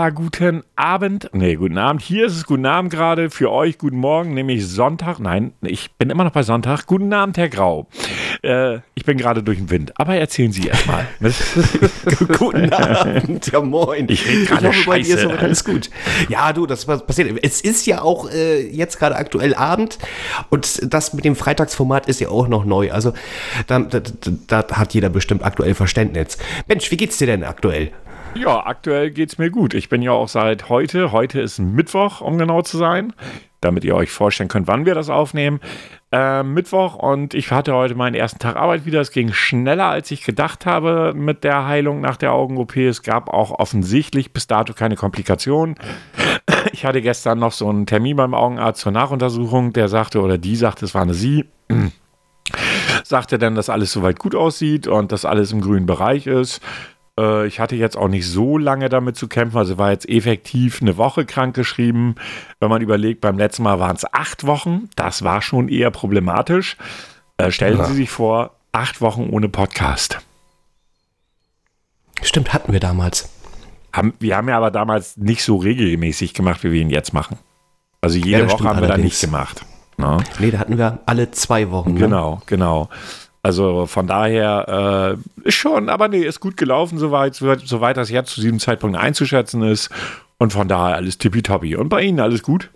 Ja, guten Abend. Nee, guten Abend. Hier ist es guten Abend gerade. Für euch guten Morgen, nämlich Sonntag. Nein, ich bin immer noch bei Sonntag. Guten Abend, Herr Grau. Äh, ich bin gerade durch den Wind. Aber erzählen Sie erst mal. guten Abend. Ja, moin. Ich rede gerade hoffe, bei dir ist aber alles gut. Ja, du, das was passiert. Es ist ja auch äh, jetzt gerade aktuell Abend und das mit dem Freitagsformat ist ja auch noch neu. Also da, da, da, da hat jeder bestimmt aktuell Verständnis. Mensch, wie geht's dir denn aktuell? Ja, aktuell geht's mir gut. Ich bin ja auch seit heute, heute ist Mittwoch, um genau zu sein, damit ihr euch vorstellen könnt, wann wir das aufnehmen. Äh, Mittwoch und ich hatte heute meinen ersten Tag Arbeit wieder. Es ging schneller, als ich gedacht habe mit der Heilung nach der Augen-OP. Es gab auch offensichtlich bis dato keine Komplikationen. Ich hatte gestern noch so einen Termin beim Augenarzt zur Nachuntersuchung. Der sagte, oder die sagte, es war eine Sie, sagte dann, dass alles soweit gut aussieht und dass alles im grünen Bereich ist. Äh, Ich hatte jetzt auch nicht so lange damit zu kämpfen, also war jetzt effektiv eine Woche krankgeschrieben. Wenn man überlegt, beim letzten Mal waren es acht Wochen, das war schon eher problematisch. Äh, stellen Ja. Sie sich vor, acht Wochen ohne Podcast. Stimmt, hatten wir damals. Haben, wir haben ja aber damals nicht so regelmäßig gemacht, wie wir ihn jetzt machen. Also jede Ja, Woche haben wir da allerdings. nicht gemacht. Ne? Nee, da hatten wir alle zwei Wochen. Ne? Genau, genau. Also von daher äh, ist schon, aber nee, ist gut gelaufen, soweit, soweit, das jetzt zu diesem Zeitpunkt einzuschätzen ist. Und von daher alles tippitoppi. Und bei Ihnen alles gut?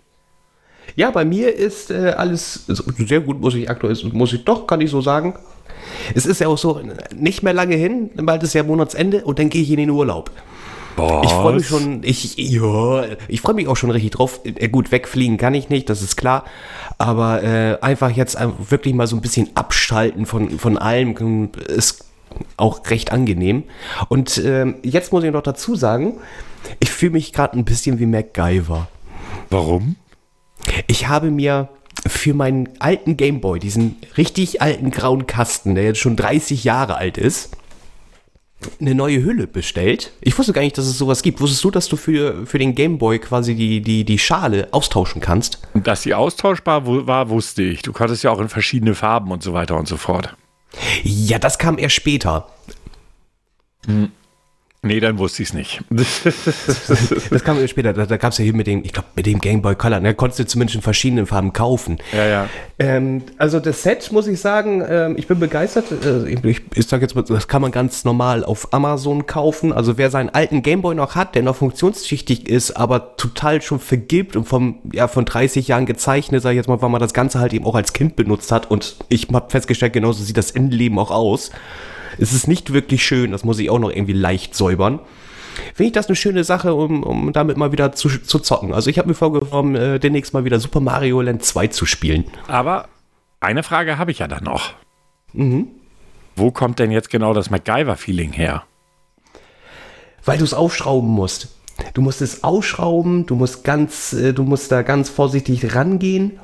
Ja, bei mir ist äh, alles sehr gut, muss ich aktuell, muss ich doch, kann ich so sagen. Es ist ja auch so, nicht mehr lange hin, bald ist ja Monatsende und dann gehe ich in den Urlaub. Boah. Ich freue mich schon, ich, ja, ich freue mich auch schon richtig drauf. Äh, gut, wegfliegen kann ich nicht, das ist klar. Aber äh, einfach jetzt einfach wirklich mal so ein bisschen abschalten von, von allem äh, ist auch recht angenehm. Und ähm, jetzt muss ich noch dazu sagen, ich fühle mich gerade ein bisschen wie MacGyver. Warum? Ich habe mir für meinen alten Gameboy, diesen richtig alten grauen Kasten, der jetzt schon 30 Jahre alt ist, eine neue Hülle bestellt. Ich wusste gar nicht, dass es sowas gibt. Wusstest du, dass du für, für den Gameboy quasi die, die, die Schale austauschen kannst? Dass sie austauschbar war, wusste ich. Du konntest ja auch in verschiedene Farben und so weiter und so fort. Ja, das kam erst später. Nee, dann wusste ich es nicht. Das kam erst später. Da, da gab es ja hier mit dem, ich glaube, mit dem Gameboy Color. Da konntest du zumindest in verschiedenen Farben kaufen. ja, ja. Ähm, also das Set, muss ich sagen, ähm, ich bin begeistert. Äh, ich, ich, ich sag jetzt mal, das kann man ganz normal auf Amazon kaufen. Also wer seinen alten Gameboy noch hat, der noch funktionstüchtig ist, aber total schon vergilbt und vom, ja, von 30 Jahren gezeichnet, sag ich jetzt mal, weil man das Ganze halt eben auch als Kind benutzt hat. Und ich habe festgestellt, genauso sieht das Innenleben auch aus. Es ist nicht wirklich schön, das muss ich auch noch irgendwie leicht säubern. Finde ich das eine schöne Sache, um, um damit mal wieder zu, zu zocken. Also ich habe mir vorgenommen, äh, demnächst mal wieder Super Mario Land 2 zu spielen. Aber eine Frage habe ich ja dann noch. Wo kommt denn jetzt genau das MacGyver-Feeling her? Weil du es aufschrauben musst. Du musst es ausschrauben, du musst ganz, äh, du musst da ganz vorsichtig rangehen.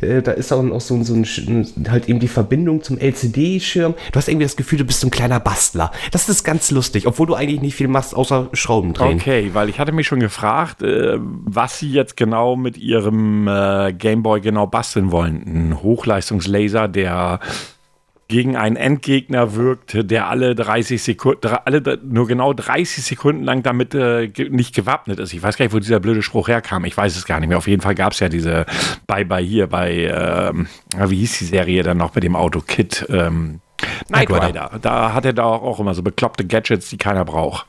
Äh, da ist auch noch so, so ein, halt eben die Verbindung zum LCD-Schirm. Du hast irgendwie das Gefühl, du bist so ein kleiner Bastler. Das ist ganz lustig, obwohl du eigentlich nicht viel machst, außer Schrauben drehen. Okay, weil ich hatte mich schon gefragt, äh, was sie jetzt genau mit ihrem Gameboy genau basteln wollen. Ein Hochleistungslaser, der gegen einen Endgegner wirkt, der alle 30 Sekunden, alle nur genau 30 Sekunden lang damit äh, ge nicht gewappnet ist. Ich weiß gar nicht, wo dieser blöde Spruch herkam. Ich weiß es gar nicht mehr. Auf jeden Fall gab es ja diese bei bei hier bei ähm, wie hieß die Serie dann noch mit dem Auto Kid ähm, Knight Rider. Da hat er da auch immer so bekloppte Gadgets, die keiner braucht.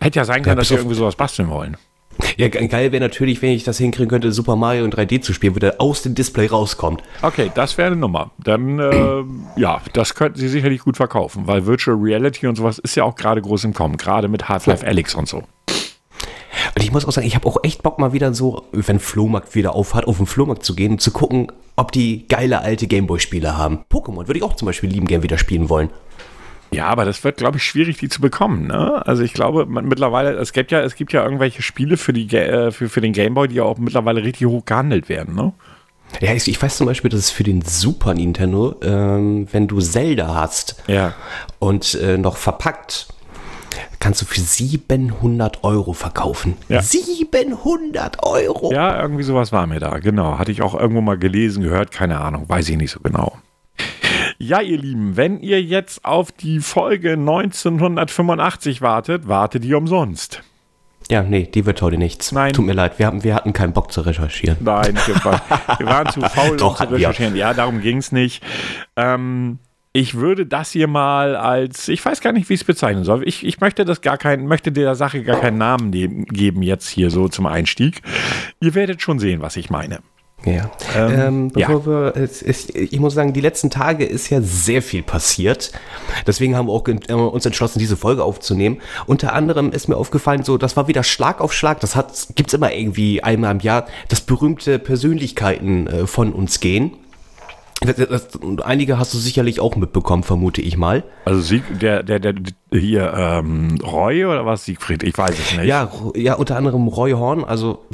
Hätte ja sein können, dass wir irgendwie sowas basteln wollen. Ja, ge- geil wäre natürlich, wenn ich das hinkriegen könnte, Super Mario in 3D zu spielen, wo der aus dem Display rauskommt. Okay, das wäre eine Nummer. Dann, äh, ja, das könnten sie sicherlich gut verkaufen, weil Virtual Reality und sowas ist ja auch gerade groß im Kommen, gerade mit Half-Life Alyx und so. Und ich muss auch sagen, ich habe auch echt Bock mal wieder so, wenn Flohmarkt wieder auf hat, auf den Flohmarkt zu gehen und zu gucken, ob die geile alte Gameboy-Spiele haben. Pokémon würde ich auch zum Beispiel lieben gern wieder spielen wollen. Ja, aber das wird, glaube ich, schwierig, die zu bekommen. Ne? Also ich glaube, man, mittlerweile, es gibt ja, es gibt ja irgendwelche Spiele für, die, äh, für, für den Gameboy, die ja auch mittlerweile richtig hoch gehandelt werden. Ne? Ja, ich, ich weiß zum Beispiel, dass es für den Super Nintendo, ähm, wenn du Zelda hast Ja. und äh, noch verpackt, kannst du für 700 Euro verkaufen. Ja. 700 Euro! Ja, irgendwie sowas war mir da, genau. Hatte ich auch irgendwo mal gelesen, gehört, keine Ahnung, weiß ich nicht so genau. Ja, ihr Lieben, wenn ihr jetzt auf die Folge 1985 wartet, wartet ihr umsonst. Ja, nee, die wird heute nichts. Nein. Tut mir leid, wir, haben, wir hatten keinen Bock zu recherchieren. Nein, wir waren, zu faul, um Doch, zu hatten wir. recherchieren. Ja, darum ging es nicht. Ähm, ich würde das hier mal als, ich weiß gar nicht, wie ich es bezeichnen soll. Ich, ich möchte das gar kein, möchte der Sache gar keinen Namen geben jetzt hier so zum Einstieg. Ihr werdet schon sehen, was ich meine. Ja. Ähm, Ähm, bevor wir, es ist, ich muss sagen, die letzten Tage ist ja sehr viel passiert. Deswegen haben wir auch äh, uns entschlossen, diese Folge aufzunehmen. Unter anderem ist mir aufgefallen, so, das war wieder Schlag auf Schlag. Das hat, gibt's immer irgendwie einmal im Jahr, dass berühmte Persönlichkeiten äh, von uns gehen. Das, das, einige hast du sicherlich auch mitbekommen, vermute ich mal. Also Sieg, der, der, der, hier, ähm, Roy oder was? Siegfried? Ich weiß es nicht. Ja, ja, unter anderem Roy Horn, also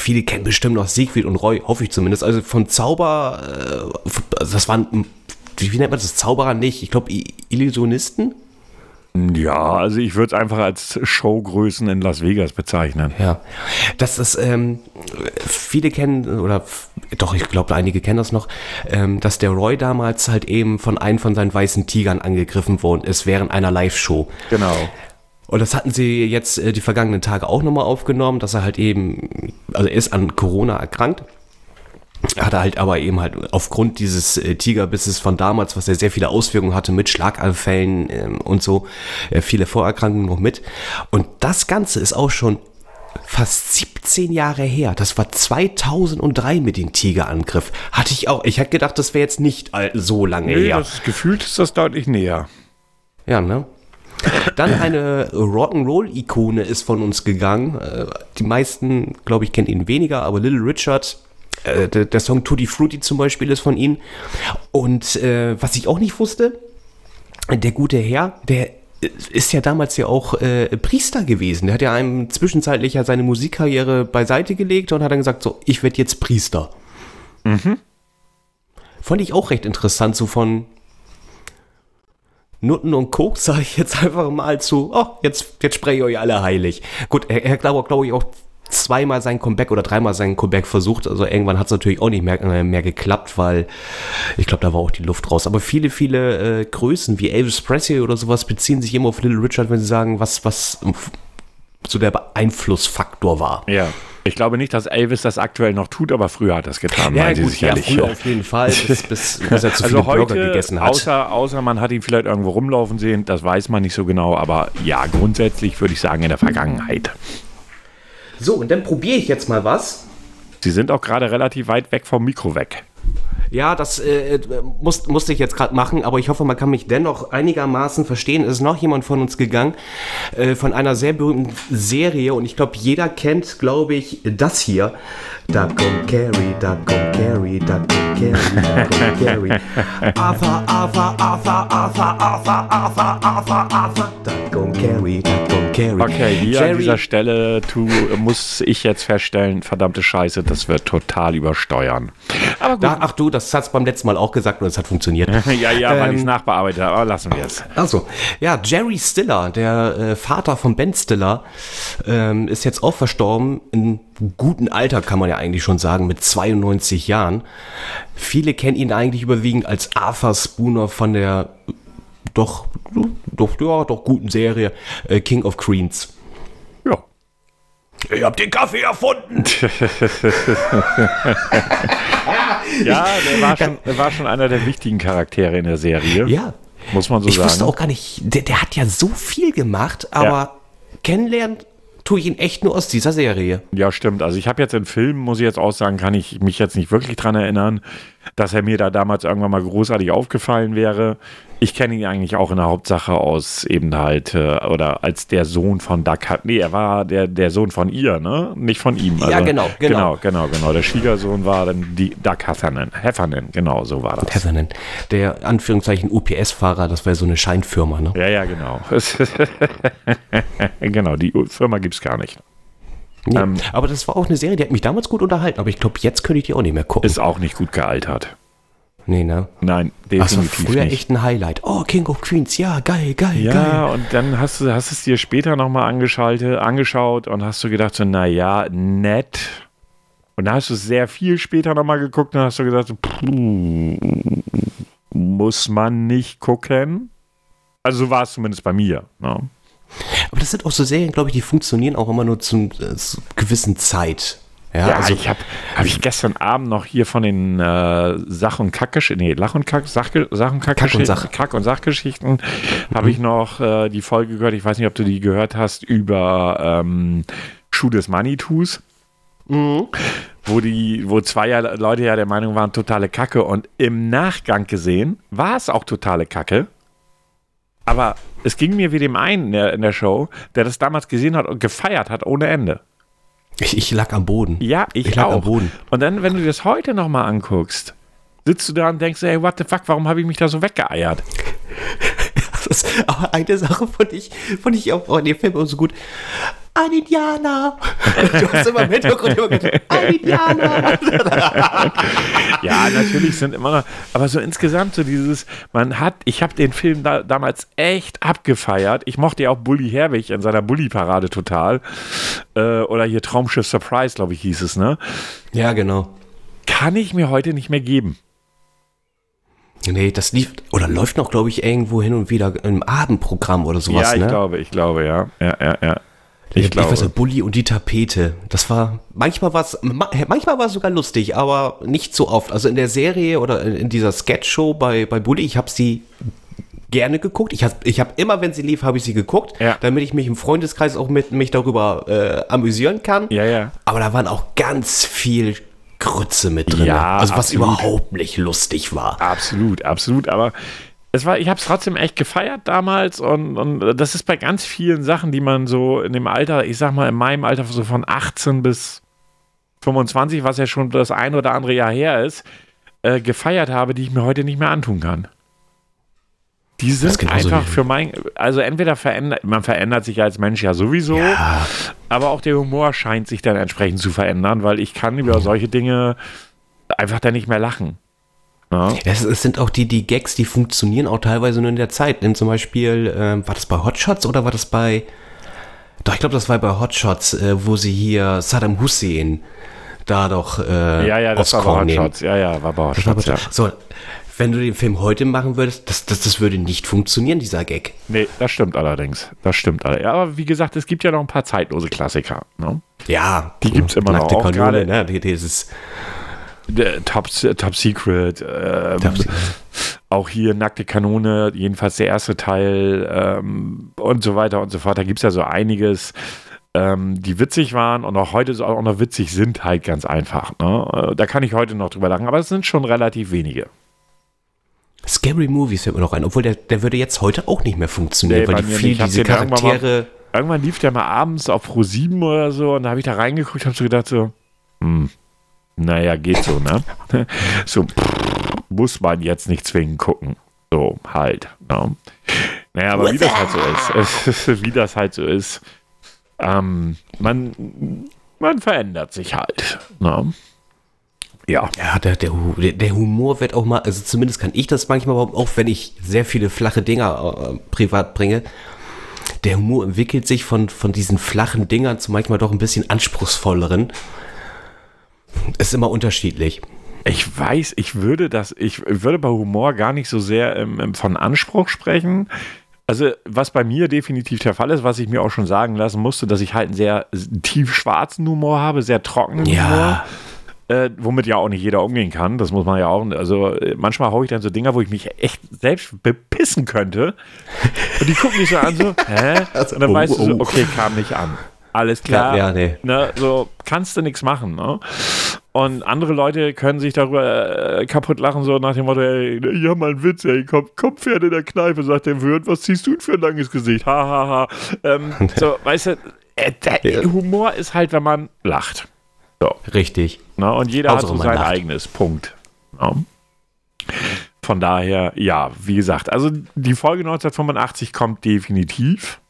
viele kennen bestimmt noch Siegfried und Roy, hoffe ich zumindest. Also von Zauber, äh, also das waren, wie nennt man das, Zauberer nicht? Ich glaube, Illusionisten? Ja, also ich würde es einfach als Showgrößen in Las Vegas bezeichnen. Ja. Das ist, ähm, viele kennen, oder doch, ich glaube, einige kennen das noch, ähm, dass der Roy damals halt eben von einem von seinen weißen Tigern angegriffen worden ist während einer Live-Show. Genau. Und das hatten sie jetzt äh, die vergangenen Tage auch nochmal aufgenommen, dass er halt eben, also er ist an Corona erkrankt. Hat er halt aber eben halt aufgrund dieses äh, Tigerbisses von damals, was ja sehr viele Auswirkungen hatte mit Schlaganfällen ähm, und so, äh, viele Vorerkrankungen noch mit. Und das Ganze ist auch schon fast 17 Jahre her. Das war 2003 mit dem Tigerangriff. Hatte ich auch. Ich hätte gedacht, das wäre jetzt nicht so lange Nee, her. das gefühlt ist das deutlich näher. Ja, ne? Dann eine Rock'n'Roll-Ikone ist von uns gegangen. Äh, Die meisten, glaube ich, kennen ihn weniger, aber Little Richard, äh, der, der Song Tutti Frutti zum Beispiel ist von ihm. Und äh, was ich auch nicht wusste, der gute Herr, der ist ja damals ja auch äh, Priester gewesen. Der hat ja einem zwischenzeitlich ja seine Musikkarriere beiseite gelegt und hat dann gesagt, so, ich werde jetzt Priester. Fand ich auch recht interessant, so von Nutten und Koks, sage ich jetzt einfach mal zu, oh, jetzt, jetzt spreche ich euch alle heilig. Gut, er, er glaube glaub ich auch zweimal sein Comeback oder dreimal sein Comeback versucht. Also irgendwann hat es natürlich auch nicht mehr, äh, mehr geklappt, weil ich glaube, da war auch die Luft raus. Aber viele, viele äh, Größen wie Elvis Presley oder sowas beziehen sich immer auf Little Richard, wenn sie sagen, was, was so der Beeinflussfaktor war. Ja. Ich glaube nicht, dass Elvis das aktuell noch tut, aber früher hat er es getan. meinen Sie ja, sicherlich. früher auf jeden Fall, bis, bis, bis er zu viele also Burger heute, gegessen hat. außer, außer man hat ihn vielleicht irgendwo rumlaufen sehen, das weiß man nicht so genau, aber ja, grundsätzlich würde ich sagen in der Vergangenheit. So, und dann probiere ich jetzt mal was. Sie sind auch gerade relativ weit weg vom Mikro weg. Ja, das äh, muss, musste ich jetzt gerade machen, aber ich hoffe, man kann mich dennoch einigermaßen verstehen. Es ist noch jemand von uns gegangen, äh, von einer sehr berühmten Serie und ich glaube, jeder kennt, glaube ich, das hier. Duck and Carry, Duck and Carry, Duck and Carry, Duck and Carry. Arthur, Arthur, Arthur, Arthur, Arthur, Arthur, Arthur, Arthur. Duck and Carry, Duck and Carry. Okay, hier an Jerry- dieser Stelle tu, muss ich jetzt feststellen, verdammte Scheiße, das wird total übersteuern. Aber gut. Da, ach du, das hat's beim letzten Mal auch gesagt und es hat funktioniert. ja, ja, weil Ähm, ich es nachbearbeitet habe, aber lassen wir es. Also, ja, Jerry Stiller, der äh, Vater von Ben Stiller, ähm, ist jetzt auch verstorben. In gutem Alter kann man ja eigentlich schon sagen, mit 92 Jahren. Viele kennen ihn eigentlich überwiegend als Arthur Spooner von der doch, doch, ja, doch guten Serie äh, King of Queens. Ja. Ich hab den Kaffee erfunden! Ja, der war, schon, der war schon einer der wichtigen Charaktere in der Serie. Ja. Muss man so Ich sagen. wusste auch gar nicht, der, der hat ja so viel gemacht, aber Ja. kennenlernen tue ich ihn echt nur aus dieser Serie. Ja, stimmt. Also ich habe jetzt in Filmen, muss ich jetzt auch sagen, kann ich mich jetzt nicht wirklich dran erinnern, dass er mir da damals irgendwann mal großartig aufgefallen wäre. Ich kenne ihn eigentlich auch in der Hauptsache aus eben halt, äh, oder als der Sohn von Duck. Hunt- Nee, er war der, der Sohn von ihr, ne? Nicht von ihm. Ja, genau, genau. Genau, genau, genau. Der Schwiegersohn war dann die Duck Heffernan. Heffernan, genau, so war das. Heffernan, der Anführungszeichen UPS-Fahrer, das wäre so eine Scheinfirma, ne? Ja, ja, genau. genau, die Firma gibt es gar nicht. Nee. Ähm, aber das war auch eine Serie, die hat mich damals gut unterhalten, aber ich glaube, jetzt könnte ich die auch nicht mehr gucken. Ist auch nicht gut gealtert. Nee, ne? Nein, Das war definitiv früher nicht. echt ein Highlight. Oh, King of Queens, ja, geil, geil, Ja, geil. und dann hast du hast es dir später nochmal angeschaltet, angeschaut und hast du gedacht, so, naja, nett. Und dann hast du es sehr viel später nochmal geguckt und hast du gesagt, muss man nicht gucken. Also so war es zumindest bei mir. Ne? Aber das sind auch so Serien, glaube ich, die funktionieren auch immer nur äh, zu gewissen Zeit. Ja, ja also, ich habe hab ich gestern Abend noch hier von den äh, Sach- und Kackgeschichten, nee, Lach- und Kack, Sach, Sach und Kackgeschichten, Kack- und, Sach. Kack und Sachgeschichten, mhm. habe ich noch äh, die Folge gehört, ich weiß nicht, ob du die gehört hast, über ähm, Schuh des Manitus. Mhm. Wo die, wo zwei Leute ja der Meinung waren, totale Kacke und im Nachgang gesehen war es auch totale Kacke. Aber es ging mir wie dem einen in der, in der Show, der das damals gesehen hat und gefeiert hat ohne Ende. Ich, ich lag am Boden. Ja, ich, ich lag auch. am Boden. Und dann, wenn du das heute nochmal anguckst, sitzt du da und denkst, ey, what the fuck, warum habe ich mich da so weggeeiert? Das, aber eine Sache fand ich, fand ich auch in dem Film so gut ein Indianer. Du hast immer im Hintergrund immer gesagt, ein Indianer. ja, natürlich sind immer noch, aber so insgesamt so dieses, man hat, ich habe den Film da, damals echt abgefeiert. Ich mochte ja auch Bully Herwig in seiner Bully-Parade total. Äh, oder hier Traumschiff Surprise, glaube ich, hieß es, ne? Ja, genau. Kann ich mir heute nicht mehr geben. Nee, das lief oder läuft noch, glaube ich, irgendwo hin und wieder im Abendprogramm oder sowas. Ja, ich ne? glaube, ich glaube, ja. Ja, ja, ja. Ich, ich glaube. weiß nicht, Bulli und die Tapete. Das war, manchmal war es, manchmal war es sogar lustig, aber nicht so oft. Also in der Serie oder in dieser Sketch-Show bei, bei Bulli, ich habe sie gerne geguckt. Ich habe ich hab immer, wenn sie lief, habe ich sie geguckt, ja. damit ich mich im Freundeskreis auch mit mich darüber äh, amüsieren kann. Ja, ja. Aber da waren auch ganz viel Grütze mit drin. Ja, also was absolut. überhaupt nicht lustig war. Absolut, absolut. Aber es war, ich habe es trotzdem echt gefeiert damals und, und das ist bei ganz vielen Sachen, die man so in dem Alter, ich sag mal in meinem Alter so von 18 bis 25, was ja schon das ein oder andere Jahr her ist, äh, gefeiert habe, die ich mir heute nicht mehr antun kann. Die sind einfach für mein, also entweder verändert, man verändert sich als Mensch ja sowieso, ja. aber auch der Humor scheint sich dann entsprechend zu verändern, weil ich kann über solche Dinge einfach dann nicht mehr lachen. Ja. Es, es, sind auch die, die Gags, die funktionieren auch teilweise nur in der Zeit. Denn zum Beispiel, ähm, war das bei Hotshots oder war das bei. Doch, ich glaube, das war bei Hotshots, äh, wo sie hier Saddam Hussein da doch. Äh, ja, ja, das war bei Hotshots. Ja, ja, war bei Hotshots. Ja. So, wenn du den Film heute machen würdest, das, das, das würde nicht funktionieren, dieser Gag. Nee, das stimmt allerdings. Das stimmt allerdings. Aber wie gesagt, es gibt ja noch ein paar zeitlose Klassiker. Ne? Ja, die gibt es immer noch. Auch Kanone, ne? Dieses Top, Top Secret, ähm, Top auch hier Nackte Kanone, jedenfalls der erste Teil ähm, und so weiter und so fort. Da gibt es ja so einiges, ähm, die witzig waren und auch heute auch noch witzig sind, halt ganz einfach. Ne? Äh, da kann ich heute noch drüber lachen, aber es sind schon relativ wenige. Scary Movies fällt mir noch ein, obwohl der, der würde jetzt heute auch nicht mehr funktionieren, nee, weil die viel diese Charaktere. Irgendwann, mal, irgendwann, lief der mal abends auf Pro 7 oder so und da habe ich da reingeguckt und habe so gedacht, so, hm, naja, geht so, ne? so muss man jetzt nicht zwingend gucken. So, halt. Ne? Naja, aber wie das halt so ist, wie das halt so ist, ähm, man, man verändert sich halt. Ne? Ja. Ja, der, der, der Humor wird auch mal, also zumindest kann ich das manchmal, auch wenn ich sehr viele flache Dinger äh, privat bringe, der Humor entwickelt sich von, von diesen flachen Dingern zu manchmal doch ein bisschen anspruchsvolleren. Ist immer unterschiedlich. Ich weiß, ich würde das, ich würde bei Humor gar nicht so sehr ähm, von Anspruch sprechen. Also, was bei mir definitiv der Fall ist, was ich mir auch schon sagen lassen musste, dass ich halt einen sehr tief schwarzen Humor habe, sehr trockenen ja. Humor. Äh, womit ja auch nicht jeder umgehen kann. Das muss man ja auch. Also manchmal haue ich dann so Dinger, wo ich mich echt selbst bepissen könnte. Und die gucken mich so an, so, hä? Also, Und dann oh, weißt du so, oh. okay, kam nicht an alles klar. Ja, ja nee. ne, so kannst du nichts machen. Ne? Und andere Leute können sich darüber äh, kaputt lachen, so nach dem Motto, ey, ja, mal ein Witz, ey, komm, komm Pferde in der Kneipe, sagt der Wirt, was ziehst du denn für ein langes Gesicht? Ha, ha, ha. Ähm, so, weißt du, äh, der ja. Humor ist halt, wenn man lacht. So. Richtig. Na, und jeder Hauptsache hat so sein lacht. eigenes. Punkt. Ja. Von daher, ja, wie gesagt, also die Folge 1985 kommt definitiv.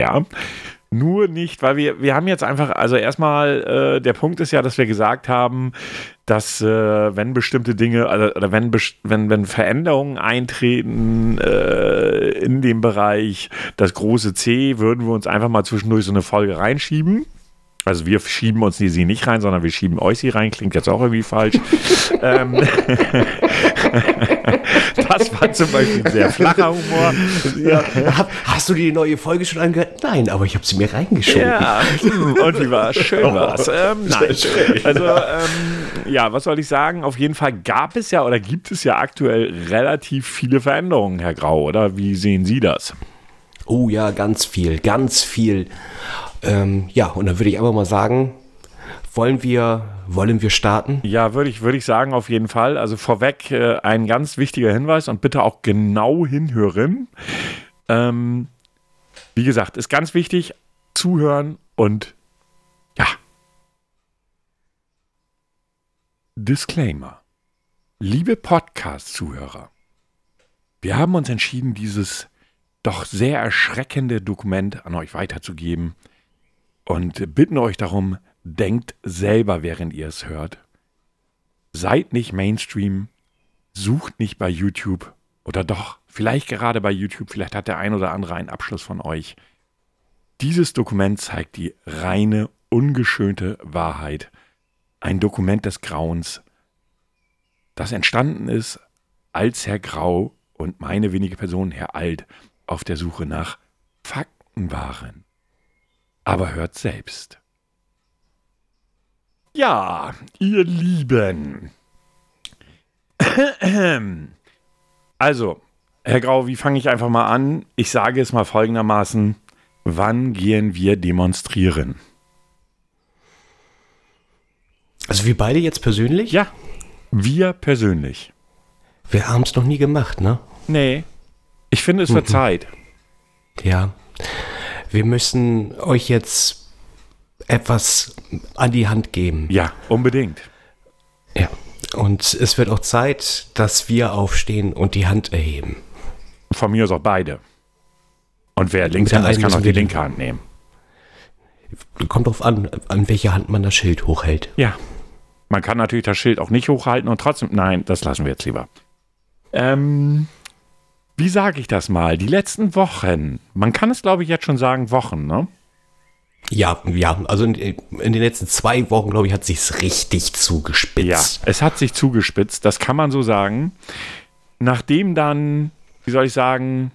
Ja. Nur nicht, weil wir, wir haben jetzt einfach, also erstmal, äh, der Punkt ist ja, dass wir gesagt haben, dass äh, wenn bestimmte Dinge, also, oder wenn, wenn, wenn Veränderungen eintreten äh, in dem Bereich, das große C, würden wir uns einfach mal zwischendurch so eine Folge reinschieben. Also wir schieben uns die sie nicht rein, sondern wir schieben euch sie rein. Klingt jetzt auch irgendwie falsch. ähm, das war zum Beispiel ein sehr flacher Humor. Ja. Hast du die neue Folge schon angehört? Nein, aber ich habe sie mir reingeschoben. Ja, und wie war Schön war's. Ähm, nein. Also, ähm, ja, was soll ich sagen? Auf jeden Fall gab es ja oder gibt es ja aktuell relativ viele Veränderungen, Herr Grau, oder? Wie sehen Sie das? Oh ja, ganz viel, ganz viel. Ähm, ja, und dann würde ich einfach mal sagen, wollen wir, wollen wir starten? Ja, würde ich, würde ich sagen, auf jeden Fall. Also vorweg äh, ein ganz wichtiger Hinweis und bitte auch genau hinhören. Ähm, wie gesagt, ist ganz wichtig, zuhören und ja. Disclaimer. Liebe Podcast-Zuhörer, wir haben uns entschieden, dieses doch sehr erschreckende Dokument an euch weiterzugeben und bitten euch darum, denkt selber, während ihr es hört. Seid nicht Mainstream, sucht nicht bei YouTube oder doch, vielleicht gerade bei YouTube, vielleicht hat der ein oder andere einen Abschluss von euch. Dieses Dokument zeigt die reine, ungeschönte Wahrheit. Ein Dokument des Grauens, das entstanden ist, als Herr Grau und meine wenige Person, Herr Alt, auf der Suche nach Fakten waren. Aber hört selbst. Ja, ihr Lieben. Also, Herr Grau, wie fange ich einfach mal an? Ich sage es mal folgendermaßen. Wann gehen wir demonstrieren? Also wir beide jetzt persönlich? Ja, wir persönlich. Wir haben es noch nie gemacht, ne? Nee. Ich finde, es wird mhm. Zeit. Ja. Wir müssen euch jetzt etwas an die Hand geben. Ja, unbedingt. Ja. Und es wird auch Zeit, dass wir aufstehen und die Hand erheben. Von mir aus auch beide. Und wer links hat, kann auch die linke Hand nehmen. Kommt drauf an, an welcher Hand man das Schild hochhält. Ja. Man kann natürlich das Schild auch nicht hochhalten und trotzdem. Nein, das lassen wir jetzt lieber. Ähm, wie sage ich das mal? Die letzten Wochen, man kann es glaube ich jetzt schon sagen, Wochen, ne? Ja, ja, also in, in, den letzten zwei Wochen, glaube ich, hat sich richtig zugespitzt. Ja, es hat sich zugespitzt, das kann man so sagen. Nachdem dann, wie soll ich sagen,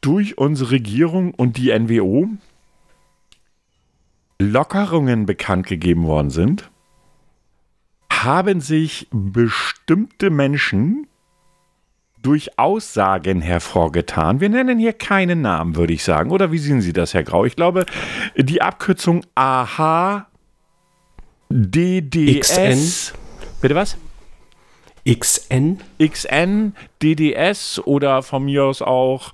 durch unsere Regierung und die NWO Lockerungen bekannt gegeben worden sind, haben sich bestimmte Menschen durch Aussagen hervorgetan. Wir nennen hier keinen Namen, würde ich sagen. Oder wie sehen Sie das, Herr Grau? Ich glaube, die Abkürzung AH DDS. XN. Bitte was? XN. XN, DDS oder von mir aus auch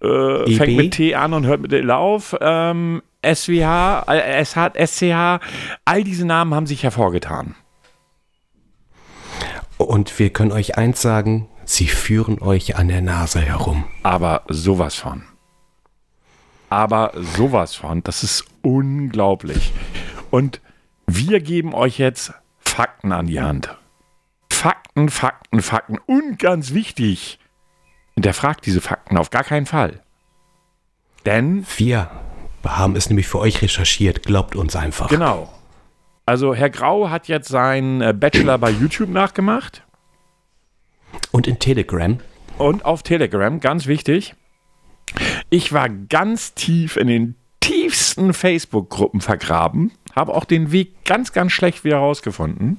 äh, e fängt mit T an und hört mit L auf. Ähm, SWH, äh, SH, SCH, all diese Namen haben sich hervorgetan. Und wir können euch eins sagen, Sie führen euch an der Nase herum. Aber sowas von. Aber sowas von. Das ist unglaublich. Und wir geben euch jetzt Fakten an die Hand. Fakten, Fakten, Fakten. Und ganz wichtig, hinterfragt diese Fakten auf gar keinen Fall. Denn. Wir haben es nämlich für euch recherchiert. Glaubt uns einfach. Genau. Also, Herr Grau hat jetzt seinen äh, Bachelor bei YouTube nachgemacht. Und in Telegram. Und auf Telegram, ganz wichtig. Ich war ganz tief in den tiefsten Facebook-Gruppen vergraben, habe auch den Weg ganz, ganz schlecht wieder rausgefunden.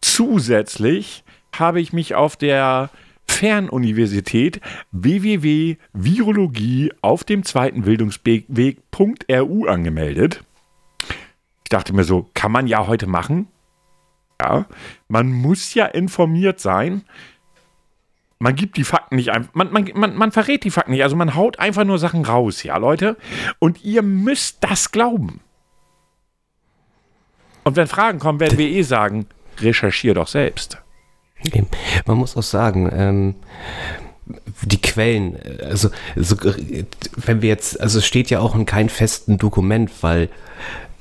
Zusätzlich habe ich mich auf der Fernuniversität www.virologie auf dem zweiten Bildungsweg.ru angemeldet. Ich dachte mir so, kann man ja heute machen. Ja, man muss ja informiert sein man gibt die Fakten nicht einfach, man, man, man, man verrät die Fakten nicht, also man haut einfach nur Sachen raus, ja, Leute. Und ihr müsst das glauben. Und wenn Fragen kommen, werden wir eh sagen, recherchier doch selbst. Man muss auch sagen, ähm, die Quellen, also, also wenn wir jetzt, also es steht ja auch in keinem festen Dokument, weil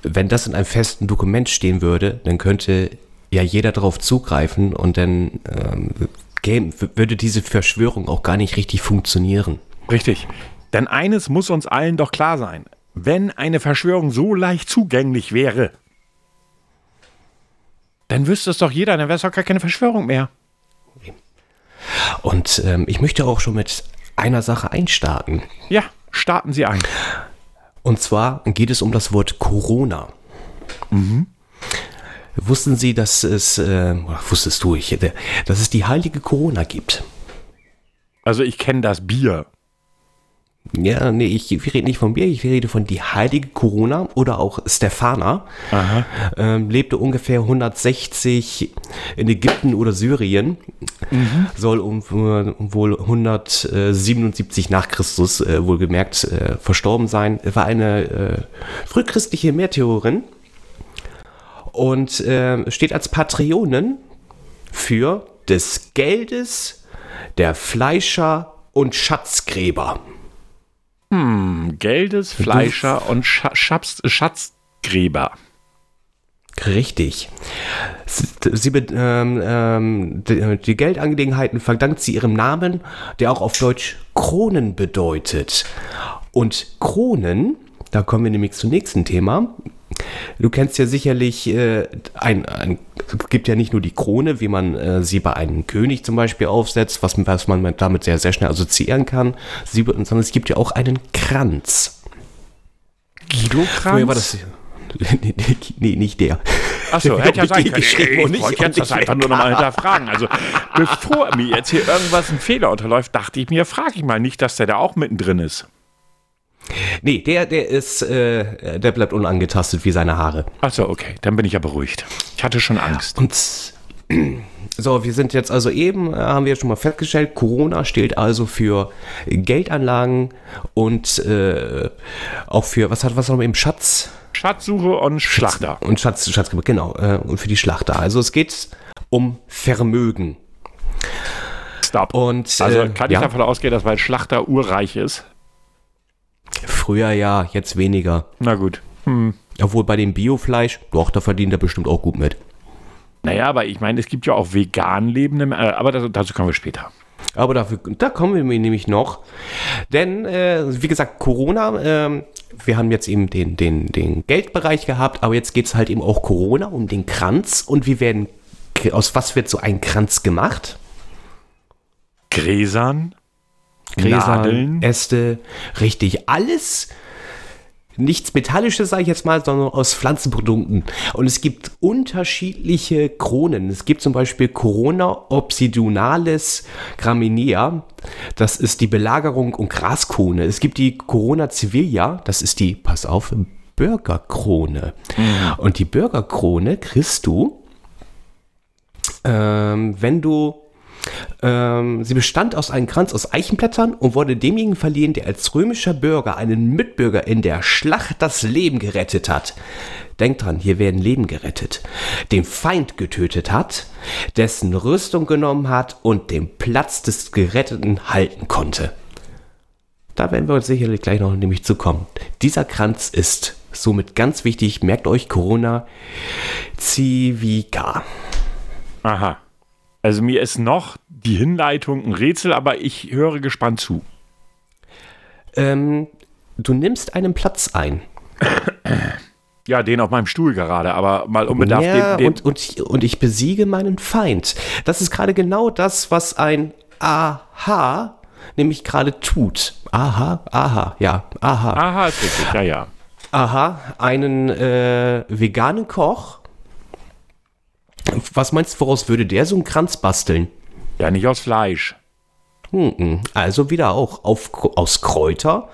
wenn das in einem festen Dokument stehen würde, dann könnte ja jeder darauf zugreifen und dann ähm, gäbe, würde diese Verschwörung auch gar nicht richtig funktionieren. Richtig. Denn eines muss uns allen doch klar sein. Wenn eine Verschwörung so leicht zugänglich wäre, dann wüsste es doch jeder, dann wäre es doch gar keine Verschwörung mehr. Und ähm, ich möchte auch schon mit einer Sache einstarten. Ja, starten Sie ein. Und zwar geht es um das Wort Corona. Mhm. Wussten Sie, dass es, äh, wusstest du, ich, dass es die heilige Corona gibt? Also ich kenne das Bier. Ja, nee, ich, ich rede nicht von Bier, ich rede von die heilige Corona oder auch Stefana. Ähm, lebte ungefähr 160 in Ägypten oder Syrien. Mhm. Soll um, um, wohl 177 nach Christus äh, wohlgemerkt äh, verstorben sein. War eine äh, frühchristliche Märtyrerin und äh, steht als Patrionin für des Geldes, der Fleischer und Schatzgräber. Hm, Geldes, Fleischer und Sch Schatz Schatzgräber. Richtig. Sie, ähm, ähm, die, die, Geldangelegenheiten verdankt sie ihrem Namen, der auch auf Deutsch Kronen bedeutet. Und Kronen, da kommen wir nämlich zum nächsten Thema, Du kennst ja sicherlich, äh, ein, ein, es gibt ja nicht nur die Krone, wie man äh, sie bei einem König zum Beispiel aufsetzt, was, was man damit sehr, sehr schnell assoziieren kann, sie, sondern es gibt ja auch einen Kranz. Guido-Kranz? war das. nee, nee, nicht der. Achso, hätte ja sein können. Ich, ich wollte jetzt das einfach nur nochmal hinterfragen. Also, bevor mir jetzt hier irgendwas ein Fehler unterläuft, dachte ich mir, frage ich mal nicht, dass der da auch mittendrin ist. Nee, der, der ist, äh, der bleibt unangetastet wie seine Haare. Achso, okay, dann bin ich ja beruhigt. Ich hatte schon Angst. Und so, wir sind jetzt also eben, äh, haben wir schon mal festgestellt, Corona steht also für Geldanlagen und äh, auch für, was hat was noch im Schatz? Schatzsuche und Schlachter. Und Schatz, Schatz genau, äh, und für die Schlachter. Also es geht um Vermögen. Stop. Und, also äh, kann ich ja? davon ausgehen, dass mein Schlachter urreich ist? Früher ja, jetzt weniger. Na gut. Hm. Obwohl bei dem Biofleisch, doch, da verdient er bestimmt auch gut mit. Naja, aber ich meine, es gibt ja auch vegan lebende, äh, aber das, dazu kommen wir später. Aber dafür, da kommen wir nämlich noch. Denn, äh, wie gesagt, Corona, äh, wir haben jetzt eben den, den, den Geldbereich gehabt, aber jetzt geht es halt eben auch Corona um den Kranz. Und wie werden, aus was wird so ein Kranz gemacht? Gräsern. Gräser, Nadeln. Äste, richtig. Alles nichts Metallisches, sage ich jetzt mal, sondern aus Pflanzenprodukten. Und es gibt unterschiedliche Kronen. Es gibt zum Beispiel Corona obsidionalis graminea. Das ist die Belagerung und Graskrone. Es gibt die Corona civilia. Das ist die, pass auf, Bürgerkrone. Mhm. Und die Bürgerkrone kriegst du, ähm, wenn du ähm, sie bestand aus einem Kranz aus Eichenblättern und wurde demjenigen verliehen, der als römischer Bürger einen Mitbürger in der Schlacht das Leben gerettet hat. Denkt dran, hier werden Leben gerettet. Den Feind getötet hat, dessen Rüstung genommen hat und den Platz des Geretteten halten konnte. Da werden wir uns sicherlich gleich noch nämlich zu kommen. Dieser Kranz ist somit ganz wichtig. Merkt euch Corona Civica. Aha. Also mir ist noch die Hinleitung ein Rätsel, aber ich höre gespannt zu. Ähm, du nimmst einen Platz ein. Ja, den auf meinem Stuhl gerade, aber mal unbedarft. Ja, den, den und, und, und ich besiege meinen Feind. Das ist gerade genau das, was ein Aha nämlich gerade tut. Aha, aha, ja, aha. Aha ist richtig, ja, ja. Aha, einen äh, veganen Koch was meinst du, woraus würde der so einen Kranz basteln? Ja, nicht aus Fleisch. Also wieder auch auf, aus Kräuter,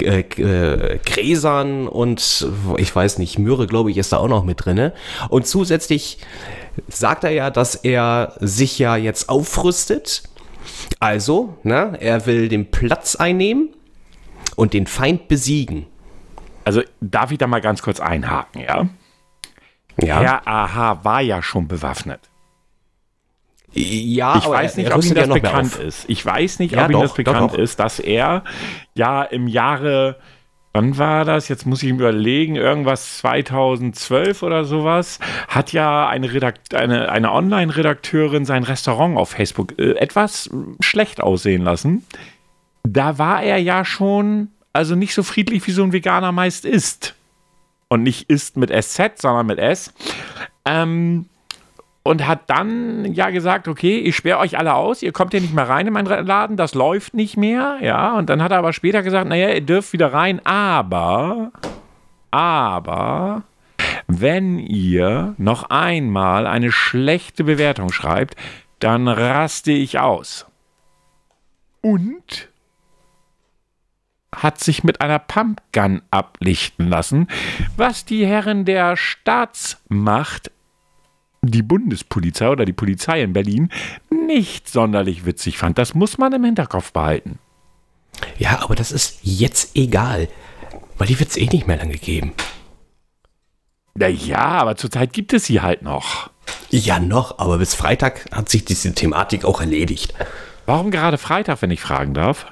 äh, äh, Gräsern und ich weiß nicht, Möhre, glaube ich, ist da auch noch mit drin. Und zusätzlich sagt er ja, dass er sich ja jetzt aufrüstet. Also, ne, er will den Platz einnehmen und den Feind besiegen. Also darf ich da mal ganz kurz einhaken, ja? Ja. Herr AH war ja schon bewaffnet. Ja, ich weiß nicht, ob Ihnen das bekannt ist. Ich weiß nicht, ja, ob Ihnen das bekannt doch, ist, dass er ja im Jahre, wann war das? Jetzt muss ich mir überlegen, irgendwas 2012 oder sowas, hat ja eine, Redakt eine, eine Online-Redakteurin sein Restaurant auf Facebook äh, etwas schlecht aussehen lassen. Da war er ja schon, also nicht so friedlich, wie so ein Veganer meist ist und nicht ist mit SZ, sondern mit S. Ähm, und hat dann ja gesagt, okay, ich sperre euch alle aus, ihr kommt hier nicht mehr rein in meinen Laden, das läuft nicht mehr, ja, und dann hat er aber später gesagt, naja, ihr dürft wieder rein, aber, aber, wenn ihr noch einmal eine schlechte Bewertung schreibt, dann raste ich aus. Und hat sich mit einer Pumpgun ablichten lassen, was die Herren der Staatsmacht die Bundespolizei oder die Polizei in Berlin nicht sonderlich witzig fand. Das muss man im Hinterkopf behalten. Ja, aber das ist jetzt egal, weil die wird es eh nicht mehr lange geben. Naja, aber zurzeit gibt es sie halt noch. Ja, noch, aber bis Freitag hat sich diese Thematik auch erledigt. Warum gerade Freitag, wenn ich fragen darf?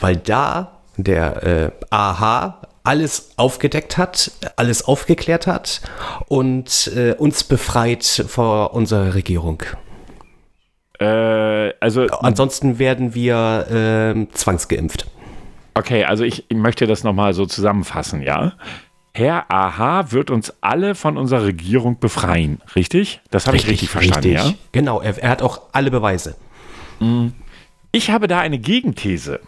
Weil da der äh, AH alles aufgedeckt hat, alles aufgeklärt hat und äh, uns befreit vor unserer Regierung. Äh, also. Ansonsten werden wir äh, zwangsgeimpft. Okay, also ich möchte das nochmal so zusammenfassen, ja? Herr AH wird uns alle von unserer Regierung befreien, richtig? Das habe ich richtig verstanden, richtig. ja? Genau, er, er hat auch alle Beweise. Ich habe da eine Gegenthese.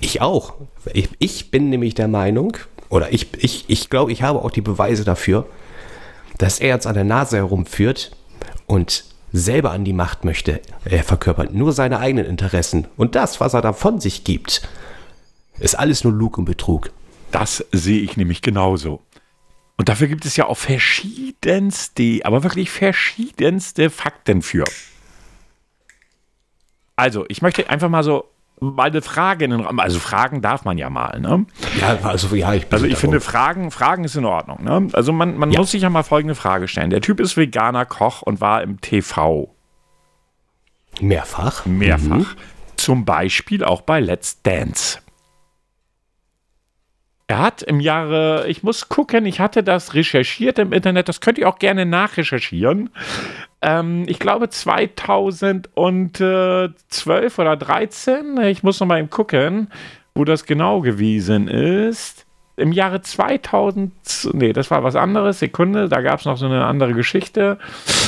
Ich auch. Ich, ich bin nämlich der Meinung, oder ich, ich, ich glaube, ich habe auch die Beweise dafür, dass er jetzt an der Nase herumführt und selber an die Macht möchte. Er verkörpert nur seine eigenen Interessen. Und das, was er da von sich gibt, ist alles nur Lug und Betrug. Das sehe ich nämlich genauso. Und dafür gibt es ja auch verschiedenste, aber wirklich verschiedenste Fakten für. Also, ich möchte einfach mal so mal eine Frage in den Raum. Also Fragen darf man ja mal, ne? Ja, also ja, ich bin Also ich finde Fragen, Fragen ist in Ordnung, ne? Also man, man ja. muss sich ja mal folgende Frage stellen. Der Typ ist veganer Koch und war im TV. Mehrfach. Mehrfach. Mhm. Zum Beispiel auch bei Let's Dance. Er hat im Jahre, ich muss gucken, ich hatte das recherchiert im Internet, das könnt ihr auch gerne nachrecherchieren. Ähm, ich glaube 2012 oder 13, ich muss noch mal eben gucken, wo das genau gewesen ist. Im Jahre 2000, nee, das war was anderes, Sekunde, da gab es noch so eine andere Geschichte.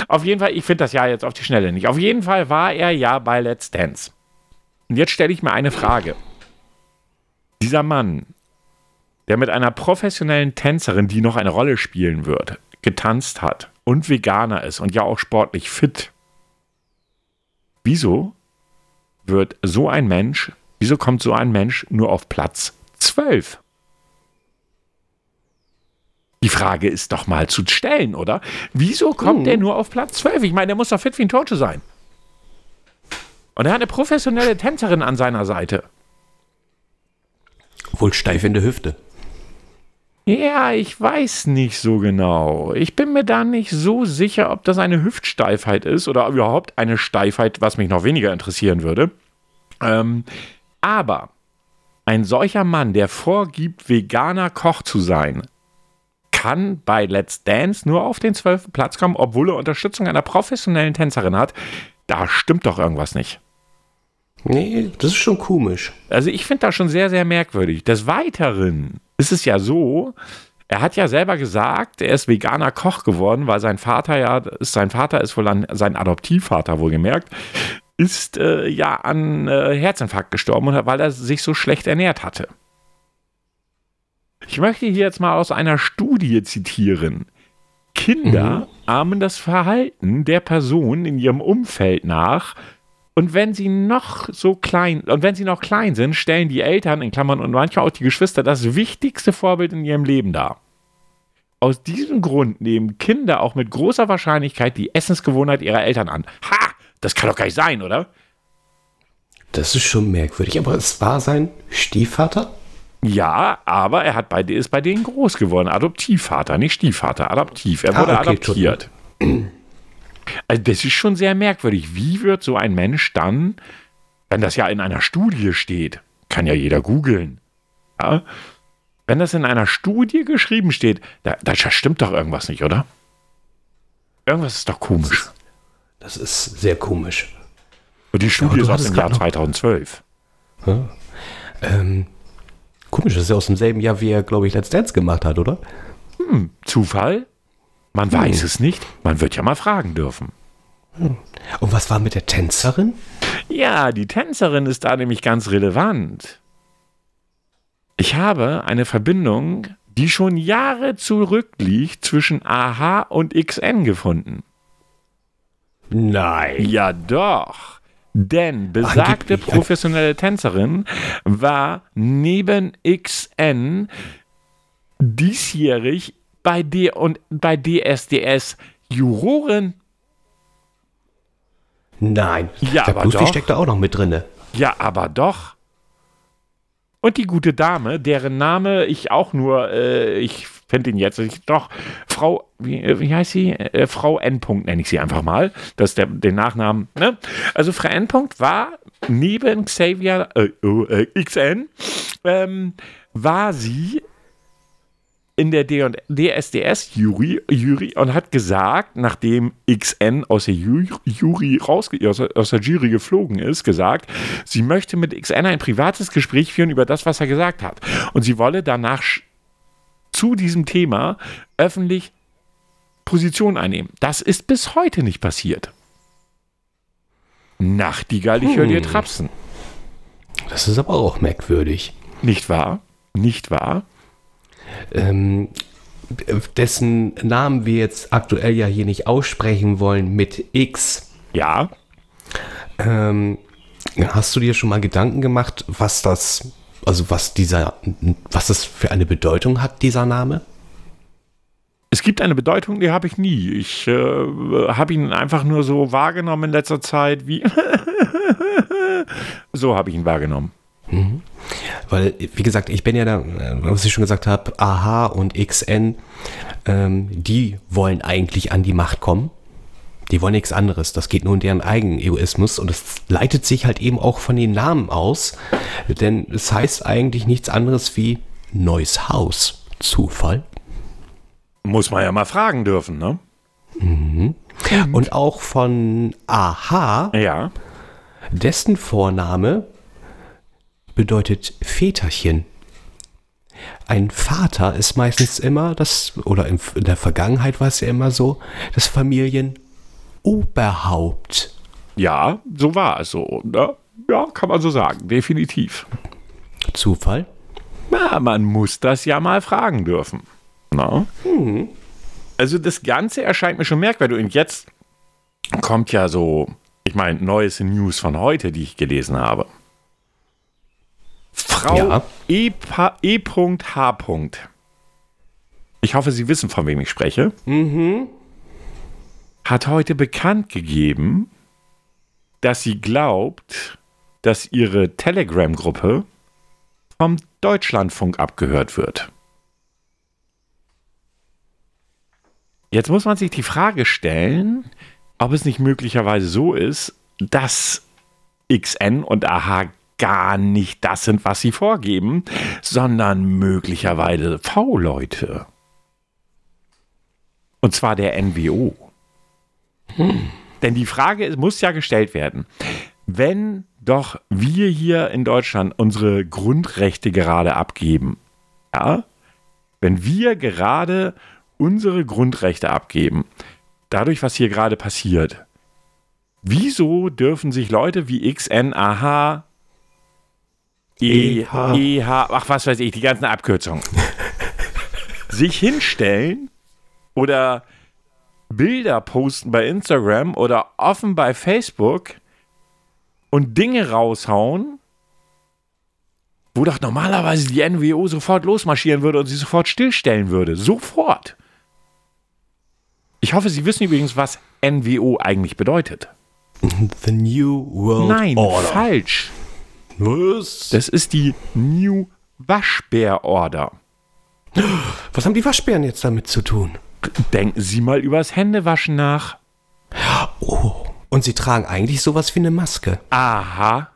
Auf jeden Fall, ich finde das ja jetzt auf die Schnelle nicht. Auf jeden Fall war er ja bei Let's Dance. Und jetzt stelle ich mir eine Frage. Dieser Mann der mit einer professionellen Tänzerin, die noch eine Rolle spielen wird, getanzt hat und Veganer ist und ja auch sportlich fit. Wieso wird so ein Mensch, wieso kommt so ein Mensch nur auf Platz 12? Die Frage ist doch mal zu stellen, oder? Wieso kommt hm. der nur auf Platz 12? Ich meine, der muss doch fit wie ein Tote sein. Und er hat eine professionelle Tänzerin an seiner Seite. Wohl steif in der Hüfte. Ja, ich weiß nicht so genau. Ich bin mir da nicht so sicher, ob das eine Hüftsteifheit ist oder überhaupt eine Steifheit, was mich noch weniger interessieren würde. Ähm, aber ein solcher Mann, der vorgibt, veganer Koch zu sein, kann bei Let's Dance nur auf den zwölften Platz kommen, obwohl er Unterstützung einer professionellen Tänzerin hat. Da stimmt doch irgendwas nicht. Nee, das ist schon komisch. Also ich finde das schon sehr, sehr merkwürdig. Des Weiteren ist es ja so, er hat ja selber gesagt, er ist veganer Koch geworden, weil sein Vater ja, ist, sein Vater ist wohl an, sein Adoptivvater wohlgemerkt, ist äh, ja an äh, Herzinfarkt gestorben, weil er sich so schlecht ernährt hatte. Ich möchte hier jetzt mal aus einer Studie zitieren. Kinder mhm. ahmen das Verhalten der Person in ihrem Umfeld nach, und wenn sie noch so klein, und wenn sie noch klein sind, stellen die Eltern, in Klammern und manchmal auch die Geschwister, das wichtigste Vorbild in ihrem Leben dar. Aus diesem Grund nehmen Kinder auch mit großer Wahrscheinlichkeit die Essensgewohnheit ihrer Eltern an. Ha! Das kann doch gar nicht sein, oder? Das ist schon merkwürdig, aber es war sein Stiefvater? Ja, aber er hat bei, ist bei denen groß geworden. Adoptivvater, nicht Stiefvater, adoptiv. Er wurde ah, okay, adoptiert. Also das ist schon sehr merkwürdig. Wie wird so ein Mensch dann, wenn das ja in einer Studie steht, kann ja jeder googeln, ja? wenn das in einer Studie geschrieben steht, da, da stimmt doch irgendwas nicht, oder? Irgendwas ist doch komisch. Das ist, das ist sehr komisch. Und die Studie ist aus dem Jahr 2012. Ja. Ähm, komisch, das ist ja aus demselben Jahr, wie er, glaube ich, Let's Dance gemacht hat, oder? Hm, Zufall? Man weiß es nicht. Man wird ja mal fragen dürfen. Und was war mit der Tänzerin? Ja, die Tänzerin ist da nämlich ganz relevant. Ich habe eine Verbindung, die schon Jahre zurückliegt, zwischen AHA und XN gefunden. Nein. Ja, doch. Denn besagte Angeblich- professionelle Tänzerin war neben XN diesjährig bei D und bei DSDS Jurorin. Nein. Ja, der aber doch. steckt da auch noch mit drinne. Ja, aber doch. Und die gute Dame, deren Name ich auch nur, äh, ich finde ihn jetzt, ich, doch, Frau, wie, äh, wie heißt sie? Äh, Frau N. -Punkt nenne ich sie einfach mal. Das ist der, den Nachnamen. Ne? Also Frau N. -Punkt war neben Xavier äh, oh, äh, XN, ähm, war sie in der DSDS-Jury Jury und hat gesagt, nachdem XN aus der Ju Jury rausge aus, der- aus der Jury geflogen ist, gesagt, sie möchte mit XN ein privates Gespräch führen über das, was er gesagt hat. Und sie wolle danach zu diesem Thema öffentlich Position einnehmen. Das ist bis heute nicht passiert. Nachtigall, ich höre dir trapsen. Das ist aber auch merkwürdig. Nicht wahr? Nicht wahr? Ähm, dessen Namen wir jetzt aktuell ja hier nicht aussprechen wollen mit X. Ja. Ähm, hast du dir schon mal Gedanken gemacht, was das, also was dieser, was das für eine Bedeutung hat, dieser Name? Es gibt eine Bedeutung, die habe ich nie. Ich äh, habe ihn einfach nur so wahrgenommen in letzter Zeit, wie. so habe ich ihn wahrgenommen. Weil, wie gesagt, ich bin ja da, äh, was ich schon gesagt habe, AHA und XN, ähm, die wollen eigentlich an die Macht kommen. Die wollen nichts anderes. Das geht nur in deren eigenen Egoismus und es leitet sich halt eben auch von den Namen aus, denn es heißt eigentlich nichts anderes wie neues Haus. Zufall. Muss man ja mal fragen dürfen, ne? Und auch von AHA, Ja. dessen Vorname bedeutet Väterchen. Ein Vater ist meistens immer das, oder in, der Vergangenheit war es ja immer so, das Familienoberhaupt. Ja, so war es so. Ne? Ja, kann man so sagen, definitiv. Zufall? Na, man muss das ja mal fragen dürfen. Na? Also das Ganze erscheint mir schon merkwürdig. Und jetzt kommt ja so, ich meine, neueste News von heute, die ich gelesen habe. Frau Ja. E. Pa- E.H. Ich hoffe, Sie wissen, von wem ich spreche. Hat heute bekannt gegeben, dass sie glaubt, dass ihre Telegram-Gruppe vom Deutschlandfunk abgehört wird. Jetzt muss man sich die Frage stellen, ob es nicht möglicherweise so ist, dass XN und AHA gar nicht das sind, was sie vorgeben, sondern möglicherweise V-Leute. Und zwar der NWO. Denn die Frage ist, muss ja gestellt werden, wenn doch wir hier in Deutschland unsere Grundrechte gerade abgeben, ja, wenn wir gerade unsere Grundrechte abgeben, dadurch, was hier gerade passiert, wieso dürfen sich Leute wie XN, AH, E, EH. EH, ach was weiß ich, die ganzen Abkürzungen, sich hinstellen oder Bilder posten bei Instagram oder offen bei Facebook und Dinge raushauen, wo doch normalerweise die NWO sofort losmarschieren würde und sie sofort stillstellen würde. Sofort. Ich hoffe, Sie wissen übrigens, was NWO eigentlich bedeutet. The New World Nein, Order. falsch. Was? Das ist die New Waschbär Order. Was haben die Waschbären jetzt damit zu tun? Denken Sie mal übers Händewaschen nach. Oh. Und sie tragen eigentlich sowas wie eine Maske. Aha.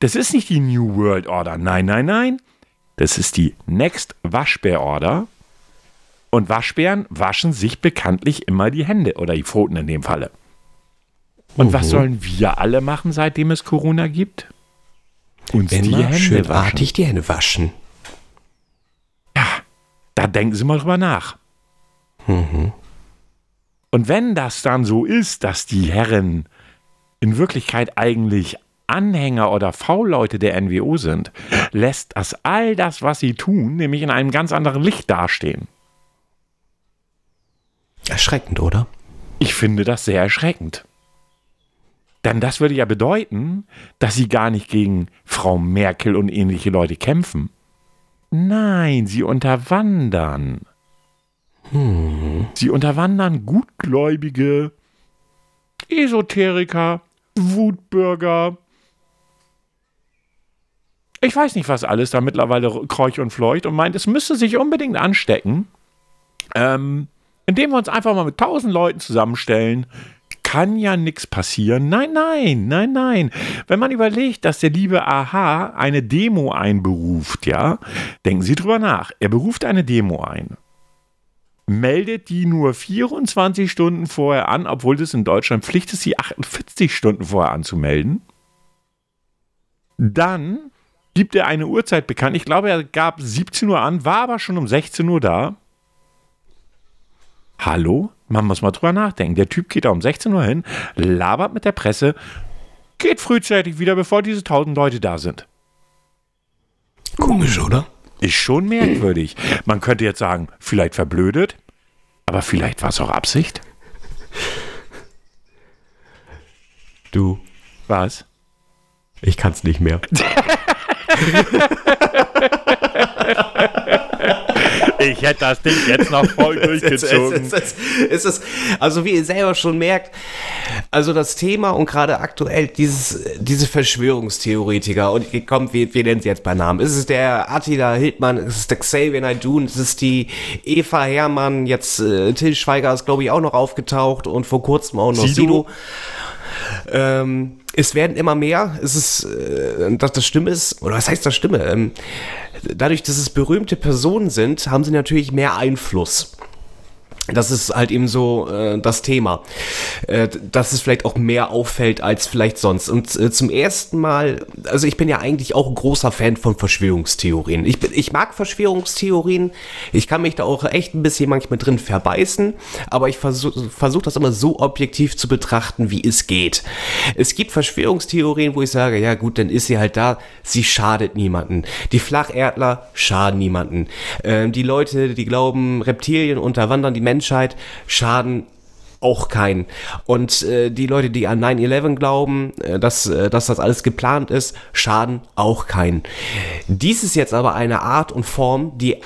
Das ist nicht die New World Order. Nein, nein, nein. Das ist die Next Waschbär Order. Und Waschbären waschen sich bekanntlich immer die Hände oder die Pfoten in dem Falle. Und was sollen wir alle machen, seitdem es Corona gibt? Uns die Immer Hände schön waschen. die Hände waschen. Da denken Sie mal drüber nach. Und wenn das dann so ist, dass die Herren in Wirklichkeit eigentlich Anhänger oder V-Leute der NWO sind, lässt das all das, was sie tun, nämlich in einem ganz anderen Licht dastehen. Erschreckend, oder? Ich finde das sehr erschreckend. Denn das würde ja bedeuten, dass sie gar nicht gegen Frau Merkel und ähnliche Leute kämpfen. Nein, sie unterwandern. Sie unterwandern gutgläubige Esoteriker, Wutbürger. Ich weiß nicht, was alles da mittlerweile kreucht und fleucht und meint, es müsste sich unbedingt anstecken, ähm, indem wir uns einfach mal mit tausend Leuten zusammenstellen. Kann ja nichts passieren. Nein, nein, nein, nein. Wenn man überlegt, dass der liebe Aha eine Demo einberuft, ja, denken Sie drüber nach. Er beruft eine Demo ein meldet die nur 24 Stunden vorher an, obwohl das in Deutschland Pflicht ist, sie 48 Stunden vorher anzumelden. Dann gibt er eine Uhrzeit bekannt. Ich glaube, er gab 17 Uhr an, war aber schon um 16 Uhr da. Hallo? Man muss mal drüber nachdenken. Der Typ geht da um 16 Uhr hin, labert mit der Presse, geht frühzeitig wieder, bevor diese 1000 Leute da sind. Komisch, oder? Ist schon merkwürdig. Man könnte jetzt sagen, vielleicht verblödet, aber vielleicht war es auch Absicht. Du, Was? ich kann's nicht mehr. Ich hätte das Ding jetzt noch voll durchgezogen. Es ist, es ist, also wie ihr selber schon merkt, also das Thema und gerade aktuell dieses, diese Verschwörungstheoretiker und komm, wir, wir nennen sie jetzt bei Namen. Es ist der Attila Hildmann, es ist der Xavier Naidoo, es ist die Eva Hermann, jetzt äh, Till Schweiger ist glaube ich auch noch aufgetaucht und vor kurzem auch noch Sido. Sido. Ähm, es werden immer mehr. Es ist, äh, dass das Stimme ist, oder was heißt das Stimme? Ähm, dadurch, dass es berühmte Personen sind, haben sie natürlich mehr Einfluss. Das ist halt eben so äh, das Thema, äh, dass es vielleicht auch mehr auffällt als vielleicht sonst. Und äh, zum ersten Mal, also ich bin ja eigentlich auch ein großer Fan von Verschwörungstheorien. Ich, ich mag Verschwörungstheorien. Ich kann mich da auch echt ein bisschen manchmal drin verbeißen, aber ich versuche versuch das immer so objektiv zu betrachten, wie es geht. Es gibt Verschwörungstheorien, wo ich sage, ja gut, dann ist sie halt da, sie schadet niemanden. Die Flacherdler schaden niemanden. Ähm, die Leute, die glauben, Reptilien unterwandern die Menschheit, schaden auch keinen. Und äh, die Leute, die an 9-11 glauben, äh, dass, äh, dass das alles geplant ist, schaden auch keinen. Dies ist jetzt aber eine Art und Form, die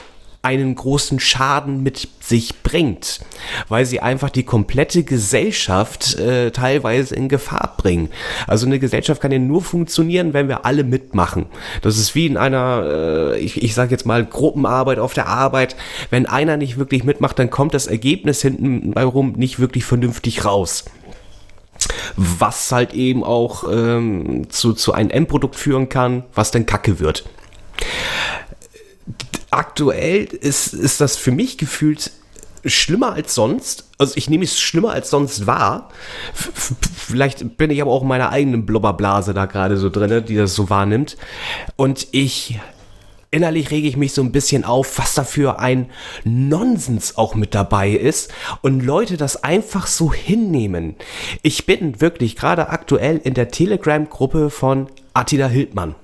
einen großen Schaden mit sich bringt, weil sie einfach die komplette Gesellschaft äh, teilweise in Gefahr bringen. Also eine Gesellschaft kann ja nur funktionieren, wenn wir alle mitmachen. Das ist wie in einer, äh, ich, ich sage jetzt mal, Gruppenarbeit auf der Arbeit. Wenn einer nicht wirklich mitmacht, dann kommt das Ergebnis hinten rum nicht wirklich vernünftig raus was halt eben auch ähm, zu, zu einem Endprodukt führen kann, was dann Kacke wird aktuell ist, ist das für mich gefühlt schlimmer als sonst. Also ich nehme es schlimmer als sonst wahr. Vielleicht bin ich aber auch in meiner eigenen Blubberblase da gerade so drin, die das so wahrnimmt. Und ich innerlich rege ich mich so ein bisschen auf, was da für ein Nonsens auch mit dabei ist und Leute das einfach so hinnehmen. Ich bin wirklich gerade aktuell in der Telegram-Gruppe von Attila Hildmann.